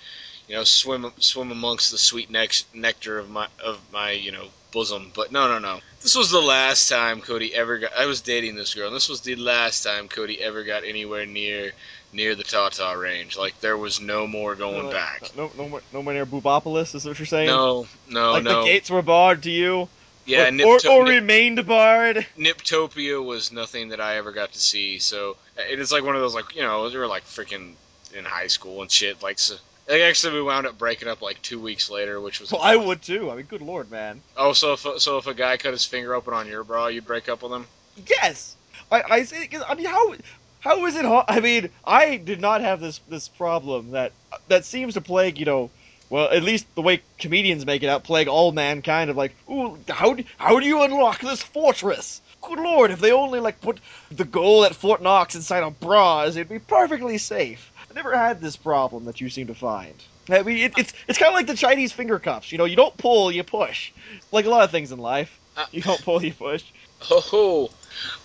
B: You know, swim swim amongst the sweet nex- nectar of my of my you know bosom. But no, no, no. This was the last time Cody ever got. I was dating this girl, and this was the last time Cody ever got anywhere near near the Tata range. Like there was no more going
A: no,
B: back.
A: No, no, more, no more near Boobopolis. Is what you're saying?
B: No, no,
A: like
B: no.
A: the gates were barred to you.
B: yeah,
A: or,
B: Nipto-
A: or, or
B: Nip-
A: remained barred.
B: Niptopia was nothing that I ever got to see. So it is like one of those like you know we were like freaking in high school and shit. Like so, like actually we wound up breaking up like two weeks later, which was
A: Well, I would too. I mean, good lord, man.
B: Oh, so if so if a guy cut his finger open on your bra, you'd break up with him?
A: Yes, I, I say. I mean, how how is it? I mean, I did not have this this problem that that seems to plague you know. Well, at least the way comedians make it out, plague all mankind of like, ooh, how do, how do you unlock this fortress? Good lord, if they only like put the goal at Fort Knox inside of bras, it'd be perfectly safe. I never had this problem that you seem to find. I mean, it, it's it's kind of like the Chinese finger cuffs. You know, you don't pull, you push. Like a lot of things in life,
B: Uh,
A: you don't pull, you push.
B: Oh,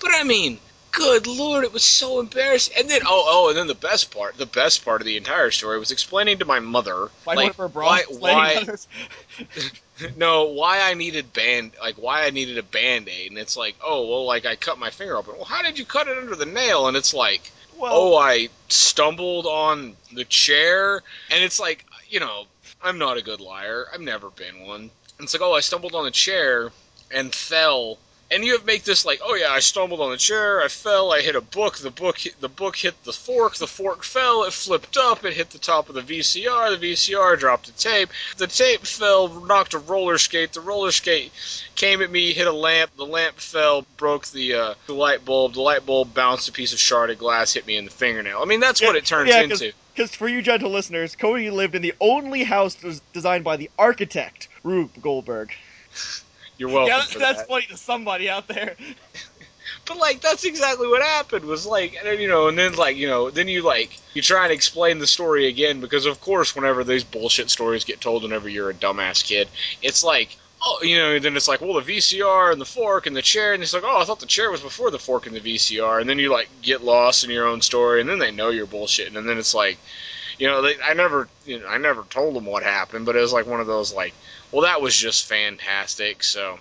B: but I mean, good lord, it was so embarrassing. And then oh oh, and then the best part, the best part of the entire story was explaining to my mother
A: Find
B: like
A: for
B: why why no why I needed band like why I needed a band aid, and it's like oh well like I cut my finger open. Well, how did you cut it under the nail? And it's like
A: Well,
B: oh, I stumbled on the chair, and it's like, you know, I'm not a good liar. I've never been one. And it's like, oh, I stumbled on the chair and fell. And you have make this like, oh yeah, I stumbled on the chair, I fell, I hit a book, the book hit, the book hit the fork, the fork fell, it flipped up, it hit the top of the VCR, the VCR dropped the tape, the tape fell, knocked a roller skate, the roller skate came at me, hit a lamp, the lamp fell, broke the uh, the light bulb, the light bulb bounced a piece of sharded glass, hit me in the fingernail. I mean, that's what
A: Yeah,
B: it turns
A: yeah,
B: into.
A: Because for you gentle listeners, Cody lived in the only house des- designed by the architect, Rube Goldberg.
B: You're welcome.
A: yeah,
B: for
A: that's
B: that.
A: funny to somebody out there.
B: But like that's exactly what happened was like and then, you know and then like you know then you like you try and explain the story again because of course whenever these bullshit stories get told whenever you're a dumbass kid it's like oh you know then it's like well the VCR and the fork and the chair and it's like oh I thought the chair was before the fork and the VCR and then you like get lost in your own story and then they know you're bullshitting and then it's like you know they, I never you know I never told them what happened but it was like one of those like well that was just fantastic so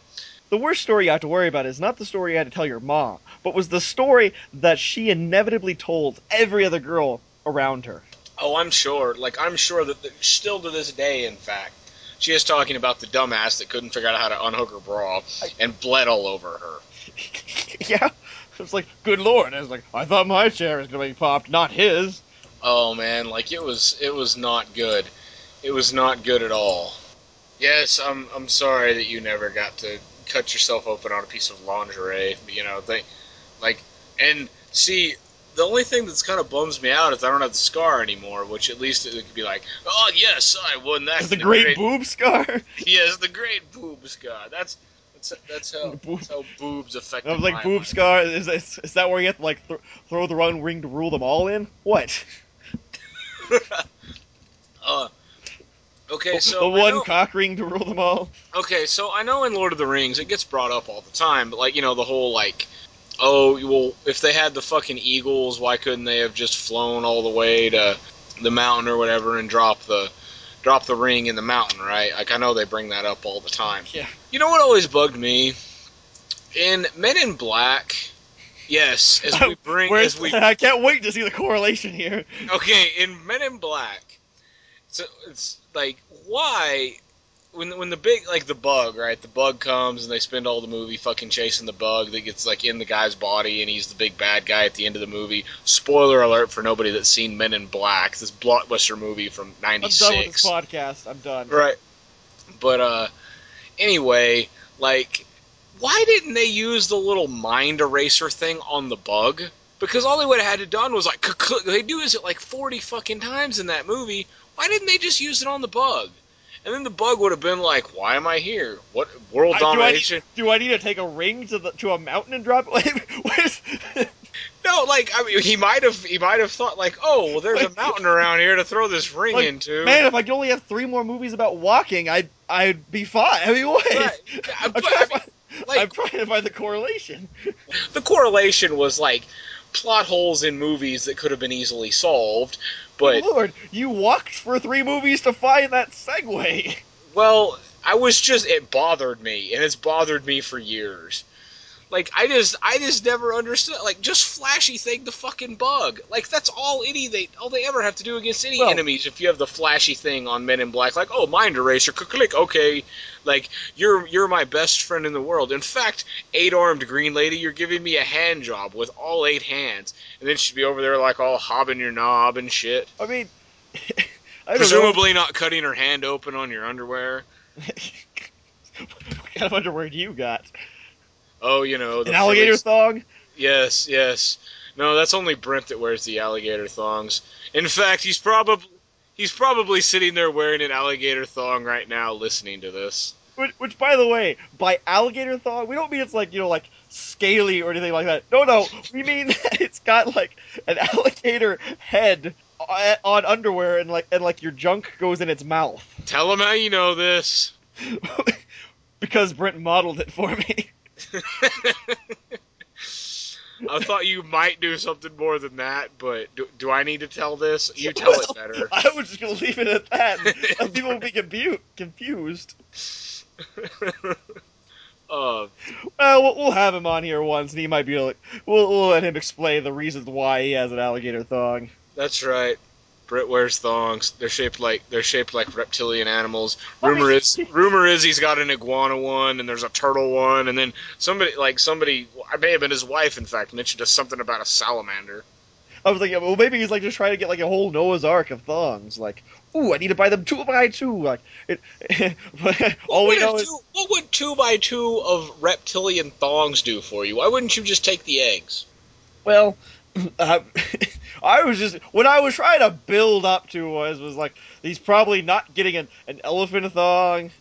A: The worst story you have to worry about is not the story you had to tell your mom, but was the story that she inevitably told every other girl around her.
B: Oh, I'm sure. Like I'm sure that the, still to this day, in fact, She is talking about the dumbass that couldn't figure out how to unhook her bra and bled all over her.
A: yeah. It's like, good lord. I was like, I thought my chair was gonna be popped, not his.
B: Oh man, like it was it was not good. It was not good at all. Yes, I'm I'm sorry that you never got to cut yourself open on a piece of lingerie. You know, they like and see the only thing that's kind of bums me out is I don't have the scar anymore, which at least it could be like, oh yes, I won that.
A: It's the great, boob scar.
B: Yes, the great boob scar. That's that's that's how,
A: Boob-
B: that's how boobs affect.
A: I was like, boob scar. Is, is, is that where you have to like th- throw the wrong ring to rule them all in? What?
B: uh, okay, so
A: the one
B: know-
A: cock ring to rule them all.
B: Okay, so I know in Lord of the Rings it gets brought up all the time, but like you know the whole like, oh well, if they had the fucking eagles, why couldn't they have just flown all the way to the mountain or whatever and drop the drop the ring in the mountain, right? Like I know they bring that up all the time.
A: Yeah.
B: You know what always bugged me in Men in Black. Yes, as we bring as we
A: I can't wait to see the correlation here.
B: okay in Men in Black. So it's like why when when the big like the bug right the bug comes and they spend all the movie fucking chasing the bug that gets like in the guy's body and he's the big bad guy at the end of the movie. Spoiler alert for nobody that's seen Men in Black, this blockbuster movie from
A: I'm done with this
B: '96.
A: podcast. I'm done.
B: Right. But uh anyway, like why didn't they use the little mind eraser thing on the bug? Because all they would have had to done was like they do is it like 40 fucking times in that movie. Why didn't they just use it on the bug? And then the bug would have been like, "Why am I here? What world
A: I- do, I
B: domination?"
A: need, do I need to take a ring to the to a mountain and drop it? Like,
B: No, like I mean, he might have he might have thought like, "Oh, well, there's a mountain around here to throw this ring
A: Like,
B: into."
A: man, if I could only have three more movies about walking, I'd I'd be fine. I mean, what?
B: Right.
A: I'm,
B: but,
A: trying
B: I
A: find,
B: like-
A: I'm trying to find the correlation.
B: the correlation was like plot holes in movies that could have been easily solved, but
A: Lord, you walked for three movies to find that segue.
B: Well, I was just it bothered me, and it's bothered me for years. Like I just I just never understood. Like just flashy thing the fucking bug. Like that's all any they all they ever have to do against any
A: Well-
B: enemies. If you have the flashy thing on Men in Black, like oh mind eraser, click click, okay, like you're you're my best friend in the world. In fact, eight armed green lady, you're giving me a hand job with all eight hands, and then she'd be over there like all hobbing your knob and shit.
A: I mean, I don't
B: Presumably not cutting her hand open on your underwear.
A: what kind of underwear do you got?
B: Oh, you know, the
A: An alligator
B: Felix-
A: thong?
B: Yes, yes. No, that's only Brent that wears the alligator thongs. In fact, he's probably he's probably sitting there wearing an alligator thong right now, listening to this.
A: Which, which, by the way, by alligator thong, we don't mean it's like you know, like scaly or anything like that. No, no, we mean that it's got like an alligator head on underwear, and like and like your junk goes in its mouth.
B: Tell him how you know this.
A: because Brent modeled it for me.
B: I thought you might do something more than that, but do, do I need to tell this? You tell it better.
A: I was just gonna leave it at that. and people will be confu- confused.
B: uh,
A: Well, we'll- we'll have him on here once, and he might be like, we'll, we'll let him explain the reasons why he has an alligator thong.
B: that's right. Brent wears thongs. They're shaped like they're shaped like reptilian animals. Rumor
A: is-
B: rumor is he's got an iguana one, and there's a turtle one, and then somebody like somebody I may have been his wife, in fact, mentioned us something about a salamander.
A: I was like, well, maybe he's like just trying to get like a whole Noah's Ark of thongs. Like, ooh, I need to buy them two by two. Like, it, all we know
B: a
A: is
B: two, what would two by two of reptilian thongs do for you? Why wouldn't you just take the eggs?
A: Well, uh, I was just when I was trying to build up to was was like he's probably not getting an, an elephant thong.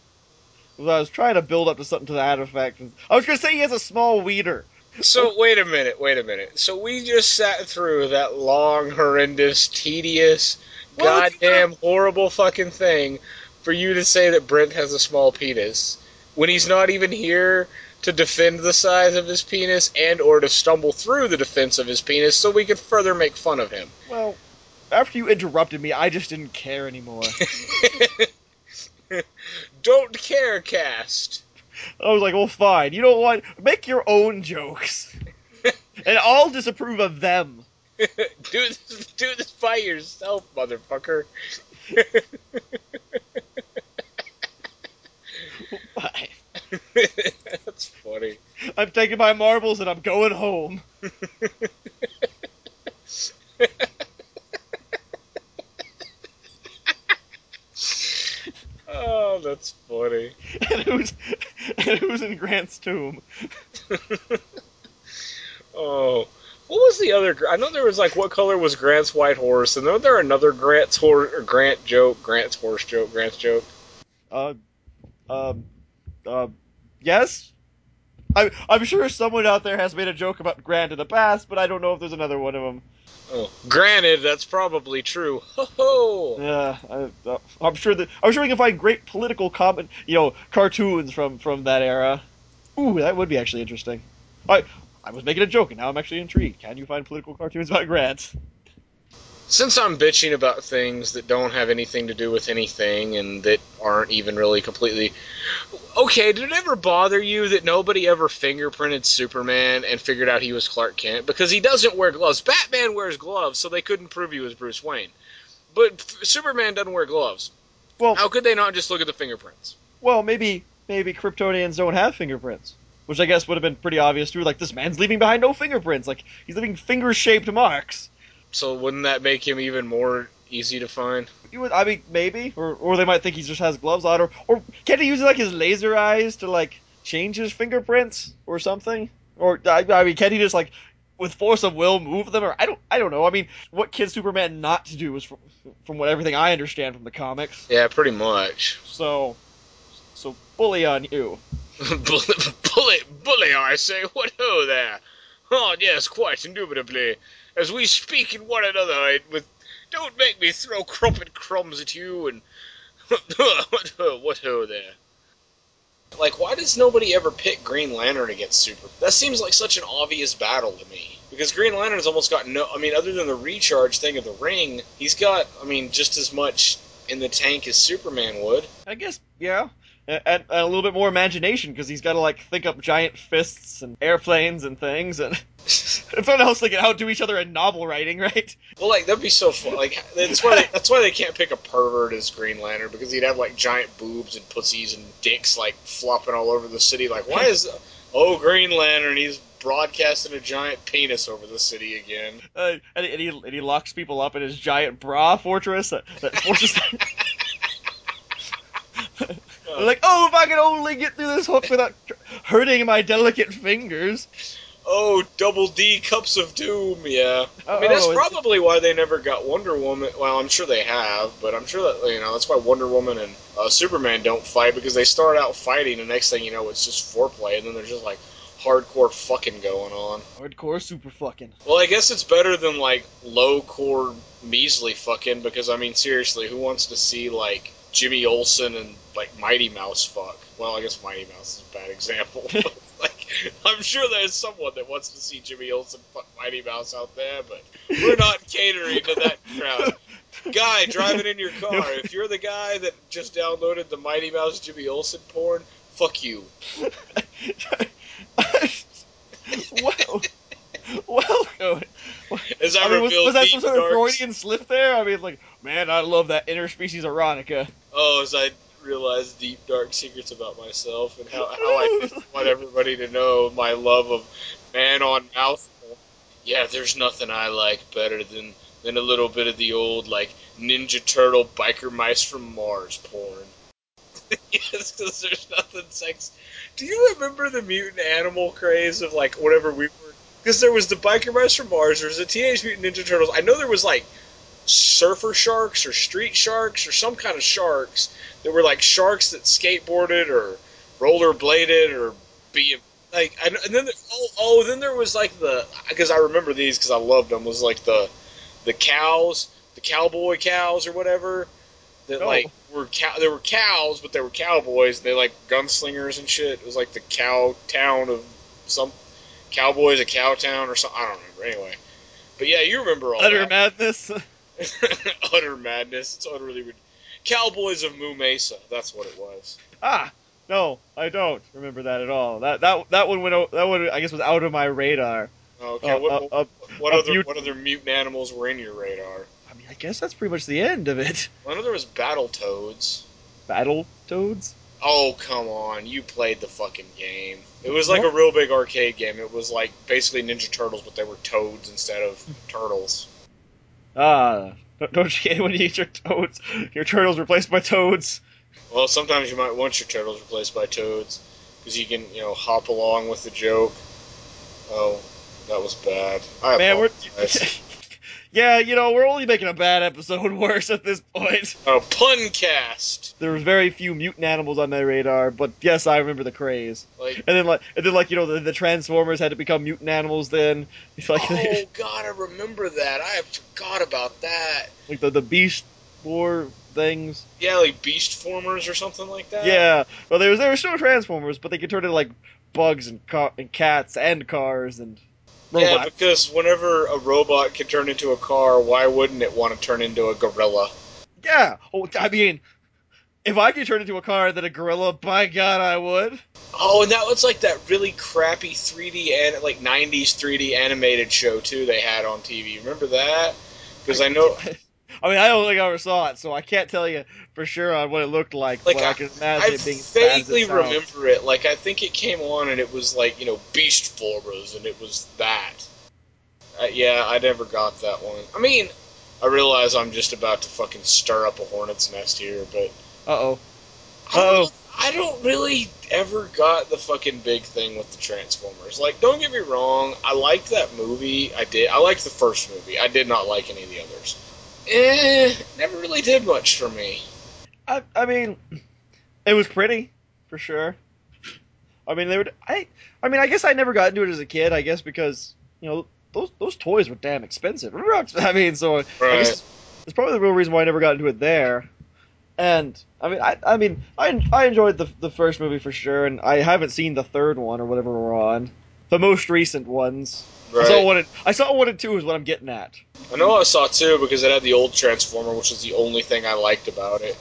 A: I was trying to build up to something to that effect. I was gonna say he has a small weeder.
B: So wait a minute, wait a minute. So we just sat through that long, horrendous, tedious,
A: Well,
B: goddamn horrible fucking thing for you to say that Brent has a small penis when he's not even here to defend the size of his penis and or to stumble through the defense of his penis so we could further make fun of him.
A: Well, after you interrupted me, I just didn't care anymore.
B: Don't care, cast.
A: I was like, well, fine. You know what? Make your own jokes, and I'll disapprove of them.
B: do this, do this by yourself, motherfucker.
A: five.
B: That's funny.
A: I'm taking my marbles and I'm going home.
B: oh, that's funny.
A: and who's and who's in Grant's tomb?
B: oh, what was the other? I know there was like what color was Grant's white horse, and then there another Grant's horse or Grant joke, Grant's horse joke, Grant's joke.
A: Uh, um, uh, yes. I, I'm sure someone out there has made a joke about Grant in the past, but I don't know if there's another one of them.
B: Oh, granted, that's probably true. Ho ho!
A: Yeah, I, uh, I'm sure that I'm sure we can find great political comment, you know, cartoons from from that era. Ooh, that would be actually interesting. I I was making a joke, and now I'm actually intrigued. Can you find political cartoons about Grant?
B: Since I'm bitching about things that don't have anything to do with anything and that aren't even really completely. Okay, did it ever bother you that nobody ever fingerprinted Superman and figured out he was Clark Kent? Because he doesn't wear gloves. Batman wears gloves, so they couldn't prove he was Bruce Wayne. But Superman doesn't wear gloves.
A: Well,
B: How could they not just look at the fingerprints?
A: well, maybe maybe Kryptonians don't have fingerprints, which I guess would have been pretty obvious too. Like this man's leaving behind no fingerprints. Like he's leaving finger-shaped marks.
B: So wouldn't that make him even more easy to find?
A: You would, I mean, maybe, or or they might think he just has gloves on, or or can he use like his laser eyes to like change his fingerprints or something? Or I, I mean, can he just like with force of will move them? Or I don't, I don't know. I mean, what can Superman not to do is from from what everything I understand from the comics.
B: Yeah, pretty much.
A: So, so bully on you.
B: bully, bully, bully, I say, what ho there? Oh, yes, quite indubitably. As we speak in one another, I, with don't make me throw crumpet crumbs at you and what ho, what ho there? Like, why does nobody ever pick Green Lantern against Super? That seems like such an obvious battle to me. Because Green Lantern's almost got no. I mean, other than the recharge thing of the ring, he's got, I mean, just as much in the tank as Superman would.
A: I guess, yeah. And a little bit more imagination because he's got to like think up giant fists and airplanes and things, and if not else, they can outdo each other in novel writing, right?
B: Well, like that'd be so fun. Like that's why they, that's why they can't pick a pervert as Green Lantern because he'd have like giant boobs and pussies and dicks like flopping all over the city. Like, why is oh Green Lantern? He's broadcasting a giant penis over the city again.
A: Uh, and, and he and he locks people up in his giant bra fortress. That, that fortress. Like, oh, if I could only get through this hook without hurting my delicate fingers.
B: Oh, double D cups of doom. Yeah, I mean that's
A: Oh,
B: probably why they never got Wonder Woman. Well, I'm sure they have, but I'm sure that you know that's why Wonder Woman and uh, Superman don't fight because they start out fighting, and next thing you know, it's just foreplay, and then there's just like hardcore fucking going on.
A: Hardcore super fucking.
B: Well, I guess it's better than like low core measly fucking because I mean seriously, who wants to see like Jimmy Olsen and like Mighty Mouse fuck? Well, I guess Mighty Mouse is a bad example. I'm sure there's someone that wants to see Jimmy Olsen fuck Mighty Mouse out there, but we're not catering to that crowd. Guy driving in your car, if you're the guy that just downloaded the Mighty Mouse Jimmy Olsen porn, fuck you.
A: well, welcome.
B: As I,
A: I mean, was, was that some sort of Freudian slip there? I mean, like, man, I love that interspecies erotica.
B: Oh, as I realized deep dark secrets about myself and how, how I want everybody to know my love of man on mouth. Yeah, there's nothing I like better than than a little bit of the old like Ninja Turtle biker mice from Mars porn. yes, because there's nothing sex. Do you remember the mutant animal craze of like whatever we were? Because there was the biker mice from Mars. There was the Teenage Mutant Ninja Turtles. I know there was like surfer sharks or street sharks or some kind of sharks that were like sharks that skateboarded or rollerbladed or be like and, and then there, oh oh then there was like the because I remember these because I loved them was like the the cows the cowboy cows or whatever that
A: Oh.
B: like were cow there were cows but they were cowboys. They like gunslingers and shit. It was like the cow town of some cowboys a cow town or something I don't remember. Anyway. But yeah you remember all
A: Utter
B: that.
A: Madness.
B: utter madness. It's utterly rid- Cowboys of Moo Mesa. That's what it was.
A: ah, no, I don't remember that at all. That that that one went. o- That one, I guess, was out of my radar.
B: Okay.
A: Uh,
B: what,
A: uh, uh,
B: what
A: a
B: other
A: mut-
B: what other mutant animals were in your radar?
A: I mean, I guess that's pretty much the end of it.
B: I know there was Battletoads.
A: Battle toads.
B: Oh come on! You played the fucking game. It was like a real big arcade game. It was like basically Ninja Turtles, but they were toads instead of turtles.
A: Ah, don't, don't you hate when you eat your toads? Your turtles replaced by toads.
B: Well, sometimes you might want your turtles replaced by toads because you can, you know, hop along with the joke. Oh, that was bad. I
A: Man, we're
B: apologize.
A: yeah, you know, we're only making a bad episode worse at this point.
B: a pun cast.
A: There was very few mutant animals on my radar, but yes, I remember the craze.
B: Like,
A: And then like, and then like you know, the, the Transformers had to become mutant animals. Then like,
B: oh god, I remember that. I forgot about that.
A: like the the Beast War things.
B: Yeah, like Beast Formers or something like that.
A: Yeah, well, there was there were still Transformers, but they could turn into like bugs and ca- and cats and cars and
B: Yeah, because whenever a robot can turn into a car, why wouldn't it want to turn into a gorilla?
A: Yeah. Oh, I mean, if I could turn into a car then a gorilla, by God, I would.
B: Oh, and that was like that really crappy 3D and like 90s 3D animated show too they had on TV. Remember that? Because I know
A: I mean, I don't think I ever saw it, so I can't tell you for sure on what it looked like.
B: Like,
A: but I,
B: I-
A: can imagine
B: I
A: it being bad as it
B: vaguely remember it. Like I think it came on and it was like you know Beast Formers and it was that. Uh, yeah, I never got that one. I mean, I realize I'm just about to fucking stir up a hornet's nest here, but
A: Uh oh.
B: I
A: Uh-oh.
B: I don't really ever got the fucking big thing with the Transformers. Like, don't get me wrong, I liked that movie. I did. I liked the first movie. I did not like any of the others. Eh, never really did much for me.
A: I, I mean, it was pretty, for sure. I mean, they would. I, I mean, I guess I never got into it as a kid. I guess because you know those those toys were damn expensive. I mean, so I
B: Right.
A: guess it's probably the real reason why I never got into it there. And I mean, I, I mean, I, I enjoyed the the first movie for sure, and I haven't seen the third one or whatever we're on. The most recent ones. I saw one. And, I saw one and two is what I'm getting at.
B: I know I saw two because it had the old Transformer, which was the only thing I liked about it.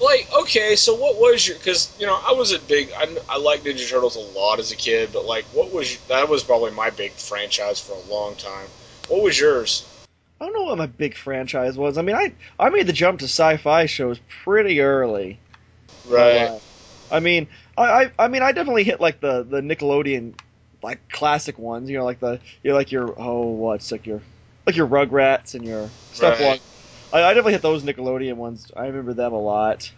B: Like, okay, so what was your? Because you know, I was a big. I, I liked Ninja Turtles a lot as a kid, but like, what was that? Was probably my big franchise for a long time. What was yours?
A: I don't know what my big franchise was. I mean, I I made the jump to sci-fi shows pretty early.
B: Right.
A: Uh, I mean, I, I I mean, I definitely hit like the the Nickelodeon like classic ones. You know, like the you know, like your oh what's like your like your Rugrats and your stuff.
B: Right.
A: Along, I, I definitely hit those Nickelodeon ones. I remember them a lot.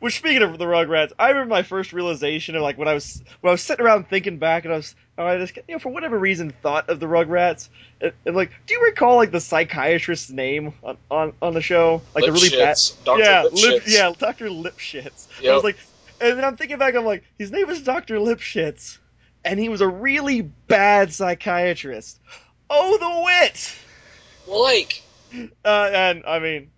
A: Which speaking of the Rugrats, I remember my first realization of like when I was when I was sitting around thinking back and I was I just you know for whatever reason thought of the Rugrats and, and like do you recall like the psychiatrist's name on on, on the show like the really bad.
B: Dr.
A: yeah,
B: Lipschitz.
A: Lip, yeah, Doctor Lipschitz. I was like, and then I'm thinking back, I'm like, his name was Doctor Lipschitz, and he was a really bad psychiatrist. Oh, the wit!
B: Well, like,
A: Uh, and I mean,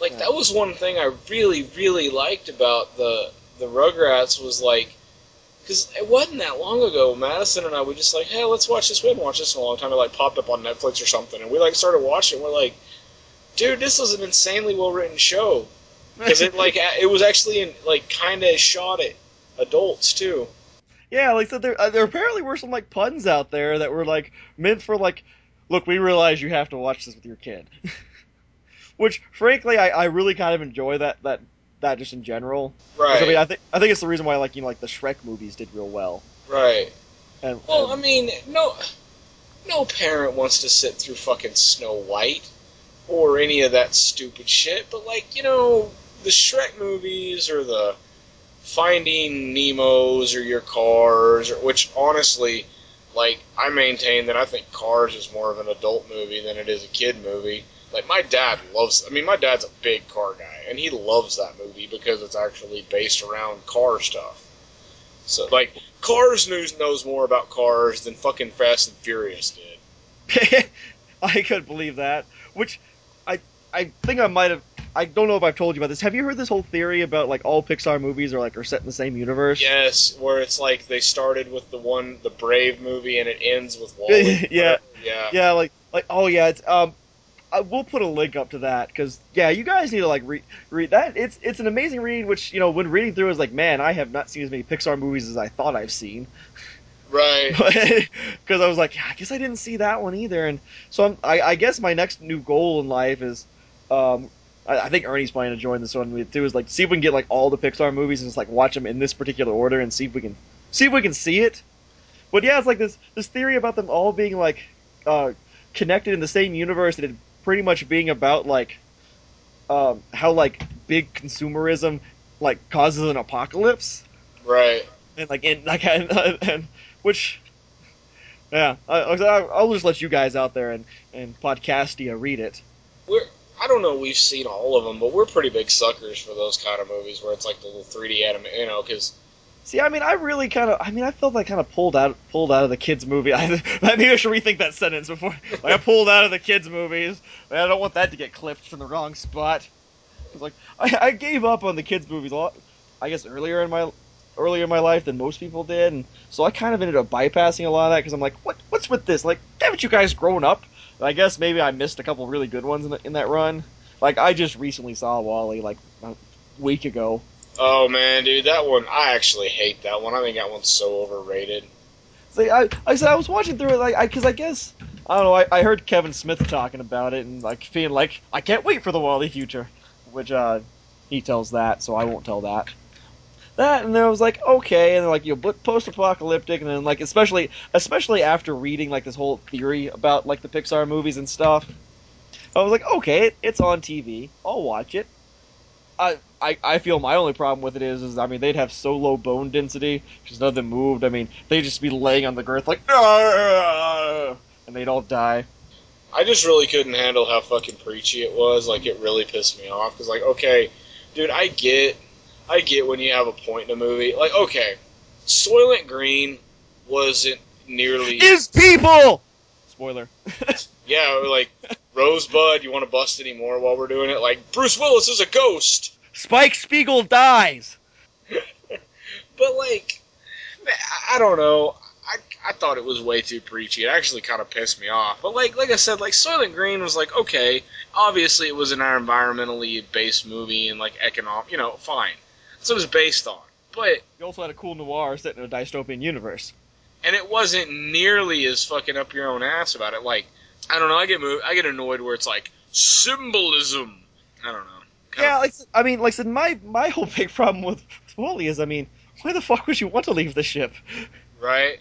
B: like
A: Yeah.
B: that was one thing I really, really liked about the the Rugrats was like, because it wasn't that long ago. Madison and I were just like, hey, let's watch this. We hadn't watched this in a long time. It like popped up on Netflix or something, and we like started watching. We're like, dude, this was an insanely well written show because it like it was actually in like kind of shot at adults too.
A: Yeah, like so there, uh, there apparently were some like puns out there that were like meant for like, look, we realize you have to watch this with your kid. Which, frankly, I, I really kind of enjoy that that that just in general.
B: Right.
A: I mean, I think I think it's the reason why like you know like the Shrek movies did real well.
B: right.
A: And,
B: Well,
A: and-
B: I mean, no, no parent wants to sit through fucking Snow White or any of that stupid shit. But like, you know, the Shrek movies or the Finding Nemo's or your Cars, or, which honestly, like, I maintain that I think Cars is more of an adult movie than it is a kid movie. Like my dad loves. I mean, my dad's a big car guy, and he loves that movie because it's actually based around car stuff. So, like, Cars news knows more about cars than fucking Fast and Furious did.
A: I could believe that. Which I I think I might have. I don't know if I've told you about this. Have you heard this whole theory about like all Pixar movies are like are set in the same universe?
B: Yes, where it's like they started with the one, the Brave movie, and it ends with WALL-E.
A: Yeah.
B: yeah,
A: Yeah, like like oh yeah, it's um. I, we'll put a link up to that because yeah, you guys need to like read read that. It's it's an amazing read. Which you know when reading through is like man, I have not seen as many Pixar movies as I thought I've seen.
B: right.
A: because I was like, yeah, I guess I didn't see that one either, and so I'm, I, I guess my next new goal in life is, um, I, I think Ernie's planning to join this one too. Is like see if we can get like all the Pixar movies and just like watch them in this particular order and see if we can see if we can see it. But yeah, it's like this this theory about them all being like uh, connected in the same universe and it pretty much being about like um, how like big consumerism like causes an apocalypse
B: Right.
A: and like in like and, and which yeah I, I- I'll just let you guys out there and and podcastia read it.
B: We're I don't know. We've seen all of them, but we're pretty big suckers for those kind of movies where it's like the little 3D anime, you know, because
A: See, I mean, I really kind of, I mean, I felt like kind of pulled out, pulled out of the kids' movie. I, maybe I should rethink that sentence before. Like, I pulled out of the kids' movies. I don't want that to get clipped from the wrong spot. It's like I, I gave up on the kids' movies a lot. I guess earlier in my, earlier in my life than most people did, and so I kind of ended up bypassing a lot of that because I'm like, what, what's with this? Like, haven't you guys grown up? I guess maybe I missed a couple really good ones in, the, in that run. Like, I just recently saw WALL-E like a week ago.
B: oh man, dude, that one I actually hate that one. I think that one's so overrated.
A: See, I, I said I was watching through it, like, I, cause I guess, I don't know, I, I heard Kevin Smith talking about it and like being like, I can't wait for the WALL-E future, which uh, he tells that, so I won't tell that. That and then I was like, okay, and then like you know, post-apocalyptic, and then like especially, especially after reading like this whole theory about like the Pixar movies and stuff, I was like, okay, it's on TV, I'll watch it. I, I, I feel my only problem with it is, is I mean, they'd have so low bone density because none of them moved. I mean, they'd just be laying on the girth like, and they'd all die.
B: I just really couldn't handle how fucking preachy it was. Like it really pissed me off. Cause like, okay, dude, I get, I get when you have a point in a movie. Like, okay, Soylent Green wasn't nearly.
A: Is people. Spoiler.
B: yeah, like Rosebud. You want to bust anymore while we're doing it? Like Bruce Willis is a ghost.
A: Spike Spiegel dies.
B: But like, man, I- I don't know. I, I thought it was way too preachy. It actually kind of pissed me off. But like like I said, like Soylent Green was like okay. Obviously, it was an environmentally based movie and like economic. You know, fine. That's what it was based on. But
A: You also had a cool noir set in a dystopian universe.
B: and it wasn't nearly as fucking up your own ass about it. Like I don't know. I get moved, I get annoyed where it's like symbolism. I don't know.
A: Yeah, like I mean, like I said, my my whole big problem with WALL-E is, I mean, why the fuck would you want to leave the ship?
B: Right.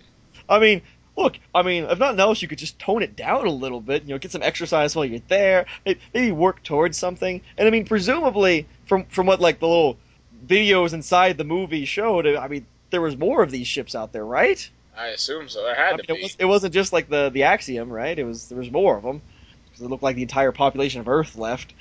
A: I mean, look, I mean, if nothing else, you could just tone it down a little bit. You know, get some exercise while you're there. Maybe work towards something. And I mean, presumably, from from what like the little videos inside the movie showed, I mean, there was more of these ships out there, right?
B: I assume so. There had
A: I
B: to
A: mean, it,
B: be.
A: was, it wasn't just like the the Axiom, right? It was there was more of them. 'Cause It looked like the entire population of Earth left.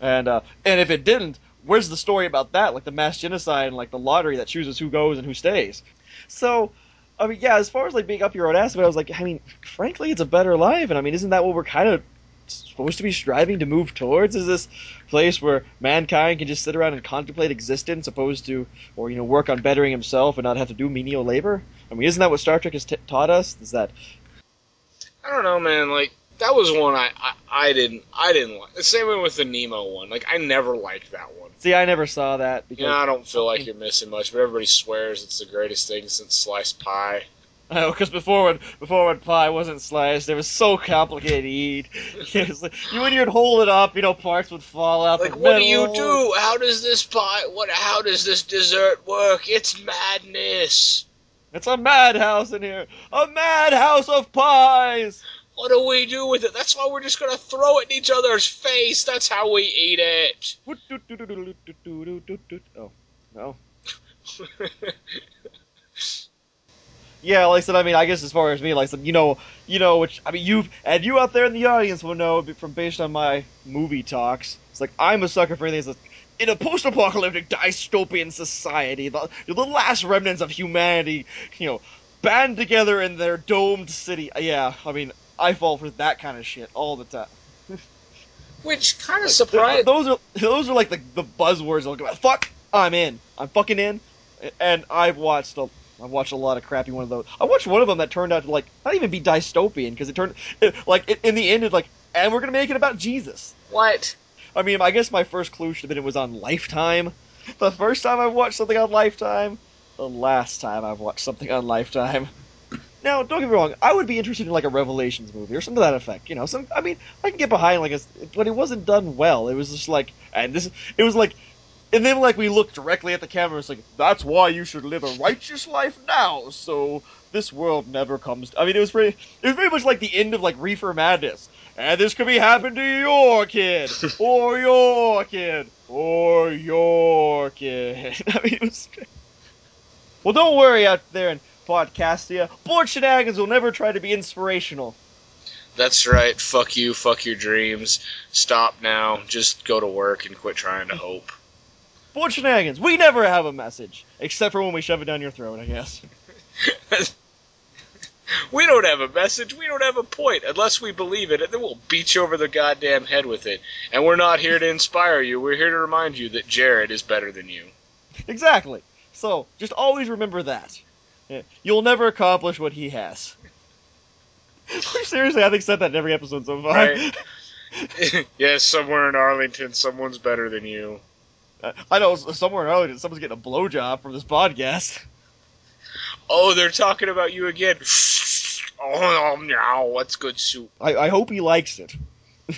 A: And uh, and if it didn't, where's the story about that? Like the mass genocide and like the lottery that chooses who goes and who stays. So, I mean, yeah, as far as like being up your own ass, but I was like, I mean, frankly, it's a better life, and I mean, isn't that what we're kind of supposed to be striving to move towards? Is this place where mankind can just sit around and contemplate existence, opposed to, or you know, work on bettering himself and not have to do menial labor? I mean, isn't that what Star Trek has t- taught us? Is that
B: I don't know, man. Like that was one I, I I didn't I didn't like. The same way with the Nemo one. Like I never liked that one.
A: See, I never saw that because
B: Yeah, I don't feel like you're missing much, but everybody swears it's the greatest thing since sliced pie.
A: Oh, because before when before when pie wasn't sliced, it was so complicated to eat. Like, you when you'd hold it up, you know, parts would fall out.
B: Like, what do you do? How does this pie? What? How does this dessert work? It's madness.
A: It's a madhouse in here, a madhouse of pies.
B: What do we do with it? That's why we're just gonna throw it in each other's face. That's how we eat it.
A: Oh no. Yeah, like I said, I mean, I guess as far as me, like I said, you know, you know, which I mean, you've and you out there in the audience will know from based on my movie talks. It's like I'm a sucker for anything that's in a post-apocalyptic dystopian society, the, the last remnants of humanity, you know, band together in their domed city. Yeah, I mean, I fall for that kind of shit all the time.
B: Which kind of
A: Like,
B: surprised.
A: th- those are those are like the, the buzzwords. I'll go, fuck, I'm in. I'm fucking in. And I've watched a I've watched a lot of crappy one of those. I watched one of them that turned out to like not even be dystopian because it turned it, like it, in the end it's like and we're gonna make it about Jesus.
B: What?
A: I mean, I guess my first clue should have been it was on Lifetime. The first time I've watched something on Lifetime, the last time I've watched something on Lifetime. Now, don't get me wrong. I would be interested in like a Revelations movie or something to that effect. You know, some. I mean, I can get behind like a, but it wasn't done well. It was just like, and this, it was like, and then like we look directly at the camera. It's like that's why you should live a righteous life now, so this world never comes. to-. I mean, it was pretty. It was very much like the end of like Reefer Madness. And this could be happen to your kid, or your kid, or your kid. I mean, it was. Well, don't worry out there in Podcastia. Bored shenanigans will never try to be inspirational.
B: That's right. Fuck you. Fuck your dreams. Stop now. Just go to work and quit trying to hope.
A: Bored shenanigans. We never have a message, except for when we shove it down your throat. I guess.
B: we don't have a message. We don't have a point unless we believe it, and then we'll beat you over the goddamn head with it. And we're not here to inspire you. We're here to remind you that Jared is better than you.
A: Exactly. So just always remember that. You'll never accomplish what he has. Seriously, I think said that in every episode so far.
B: Right. yes, somewhere in Arlington, someone's better than you.
A: I know somewhere Arlington, someone's getting a blowjob from this podcast.
B: Oh, they're talking about you again. Oh um, no, what's good soup?
A: I, I hope he likes it.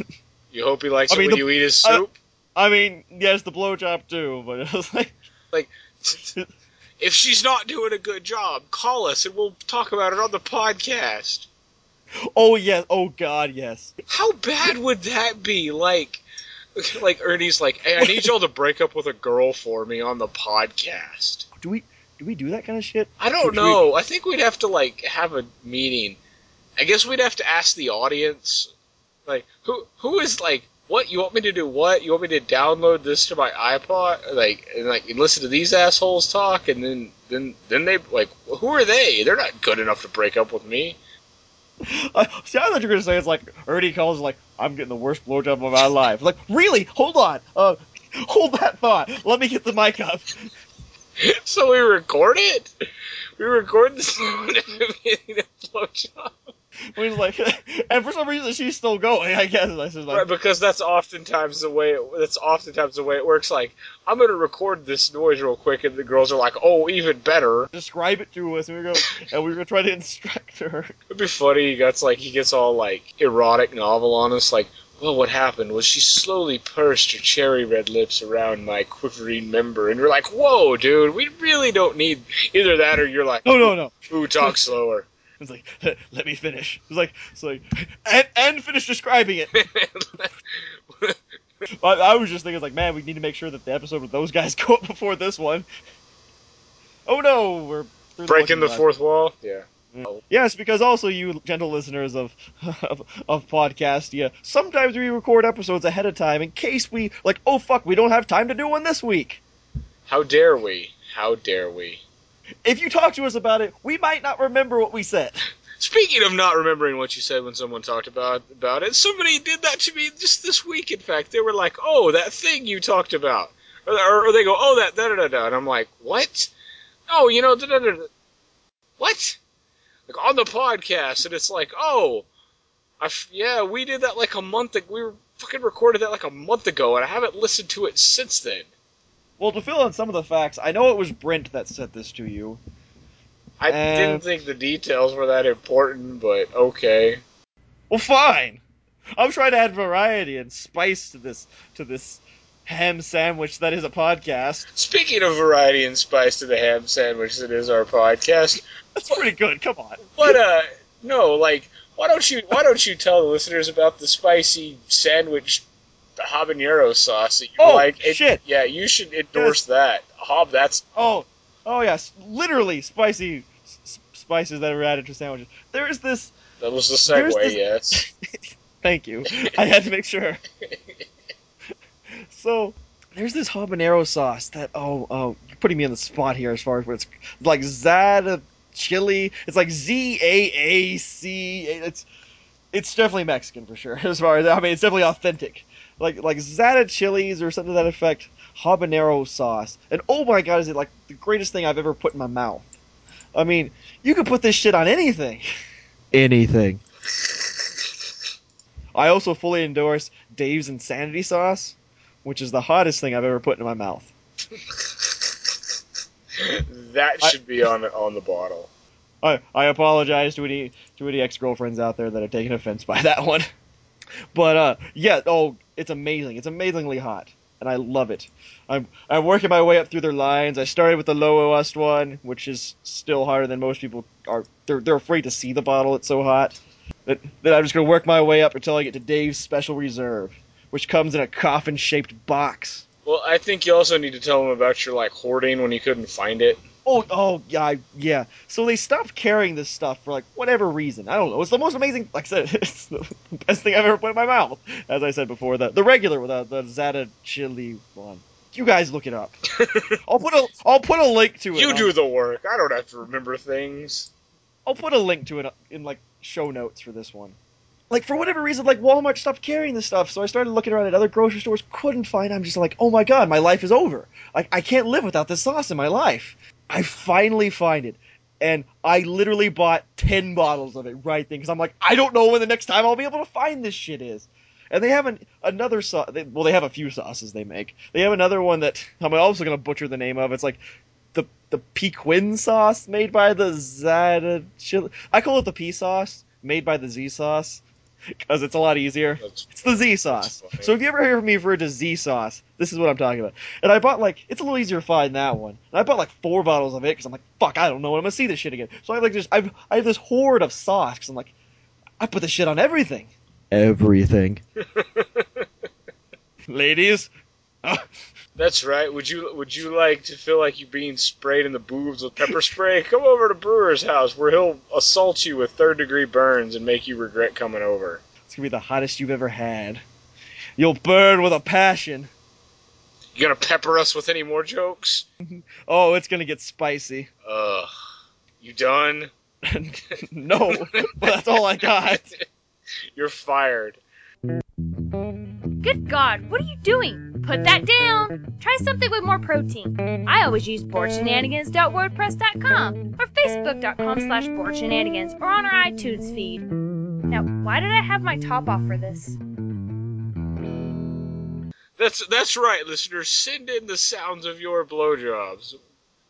B: You hope he likes
A: I
B: it
A: mean,
B: when
A: the-
B: you eat his soup.
A: I mean, yes, the blowjob too, but it was like,
B: if she's not doing a good job, call us and we'll talk about it on the podcast.
A: oh yes, oh god, yes.
B: How bad would that be? Like, like Ernie's like, hey, I need y'all to break up with a girl for me on the podcast.
A: Do we do we do that kind of shit?
B: I don't
A: Should we-
B: know. I think we'd have to like have a meeting. I guess we'd have to ask the audience, like, who who is like, what you want me to do? What you want me to download this to my iPod? Like, and like, and listen to these assholes talk, and then then then they like, who are they? They're not good enough to break up with me.
A: See, I thought you were gonna say it's like Ernie calls like I'm getting the worst blowjob of my life. Like, really? Hold on. Uh, hold that thought. Let me get the mic up.
B: so we record it. We record the sound of him getting a blowjob.
A: He's like, and for some reason she's still going. I guess I said like,
B: Right, because that's oftentimes the way. It, that's oftentimes the way it works. Like, I'm gonna record this noise real quick, and the girls are like, "Oh, even better."
A: describe it to us, and we go, and we were gonna try to instruct her.
B: It'd be funny. He gets like he gets all like erotic novel on us. Like, well, what happened was she slowly pursed her cherry red lips around my quivering member, and we're like, "Whoa, dude, we really don't need either that or you're like,
A: No, no, no.
B: ooh, talk slower."
A: It's like, let me finish. It's like, it's like, and and finish describing it. I, I was just thinking, like, man, we need to make sure that the episode with those guys go up before this one. Oh no, we're
B: Breaking the
A: glass.
B: fourth wall. Yeah. Mm.
A: Yes, because also you gentle listeners of of, of podcast, yeah, sometimes we record episodes ahead of time in case we like, oh fuck, we don't have time to do one this week.
B: How dare we? How dare we?
A: If you talk to us about it, we might not remember what we said.
B: Speaking of not remembering what you said when someone talked about about it, somebody did that to me just this week. In fact, they were like, "Oh, that thing you talked about," or, or, or they go, "Oh, that da da da da," and I'm like, "What? Oh, you know, da da da da." What? Like on the podcast, and it's like, "Oh, yeah, we did that like a month. ago. We were fucking recorded that like a month ago, and I haven't listened to it since then."
A: Well, to fill in some of the facts, I know it was Brent that said this to you.
B: I
A: Uh,
B: didn't think the details were that important, but okay.
A: Well, fine. I'm trying to add variety and spice to this to this ham sandwich that is a podcast.
B: Speaking of variety and spice to the ham sandwich that is our podcast,
A: That's pretty good. Come on.
B: what uh no, like why don't you why don't you tell the listeners about the spicy sandwich habanero sauce that you
A: Oh,
B: like? It-
A: shit.
B: Yeah, you should endorse that. Hob that's
A: Oh, oh yes, literally spicy s- spices that are added to sandwiches. There is this.
B: that was the segue,
A: this-
B: yes.
A: Thank you. I had to make sure. So there's this habanero sauce that oh oh you're putting me on the spot here as far as what it's like Zada chili. It's like Z A A C. It's it's definitely Mexican for sure. As far as I mean, it's definitely authentic. Like like Zada chilies or something to that effect. Habanero sauce, and oh my god, is it like the greatest thing I've ever put in my mouth? I mean, you could put this shit on anything. Anything. I also fully endorse Dave's Insanity Sauce, which is the hottest thing I've ever put in my mouth.
B: that
A: I-
B: should be on on the bottle.
A: I, I apologize to any to any ex girlfriends out there that are taking offense by that one. But uh, yeah, oh, it's amazing. It's amazingly hot, and I love it. I'm I'm working my way up through their lines. I started with the lowest one, which is still harder than most people are. They're they're afraid to see the bottle. It's so hot. That that I'm just gonna work my way up until I get to Dave's special reserve, which comes in a coffin-shaped box.
B: Well, I think you also need to tell them about your like hoarding when you couldn't find it.
A: Oh, oh, yeah, I- yeah. So they stopped carrying this stuff for like whatever reason. I don't know. It's the most amazing. Like I said, it's the best thing I've ever put in my mouth. As I said before, the the regular, the the Zata chili one. You guys look it up. I'll put a I'll put a link to it.
B: You
A: on-
B: do the work. I don't have to remember things.
A: I'll put a link to it in like show notes for this one. Like for whatever reason, like Walmart stopped carrying this stuff, so I started looking around at other grocery stores, couldn't find. it. I'm just like, oh my god, my life is over. Like I can't live without this sauce in my life. I finally find it, and I literally bought ten bottles of it right then because I'm like, I don't know when the next time I'll be able to find this shit is. And they have an, another sauce. Well, they have a few sauces they make. They have another one that I'm also gonna butcher the name of. It's like the the Pequin sauce made by the Zata chili. I call it the P sauce made by the Z sauce because it's a lot easier. It's the Z sauce. So if you ever hear from me refer to Z sauce, this is what I'm talking about. And I bought like it's a little easier to find that one. And I bought like four bottles of it because I'm like, fuck, I don't know when I'm gonna see this shit again. So I like just I've I have this hoard of sauce because I'm like, I put this shit on everything. Everything. Ladies.
B: That's right. Would you would you like to feel like you're being sprayed in the boobs with pepper spray? Come over to Brewer's house where he'll assault you with third degree burns and make you regret coming over.
A: It's gonna be the hottest you've ever had. You'll burn with a passion.
B: You gonna pepper us with any more jokes?
A: Oh, it's gonna get spicy.
B: Ugh. You done?
A: no, but that's all I got.
B: You're fired.
C: Good God, what are you doing? Put that down. Try something with more protein. I always use boredshenanigans.wordpress.com or facebook.com slash boardshenanigans or on our iTunes feed. Now, why did I have my top off for this?
B: That's that's right, listeners. Send in the sounds of your blowjobs.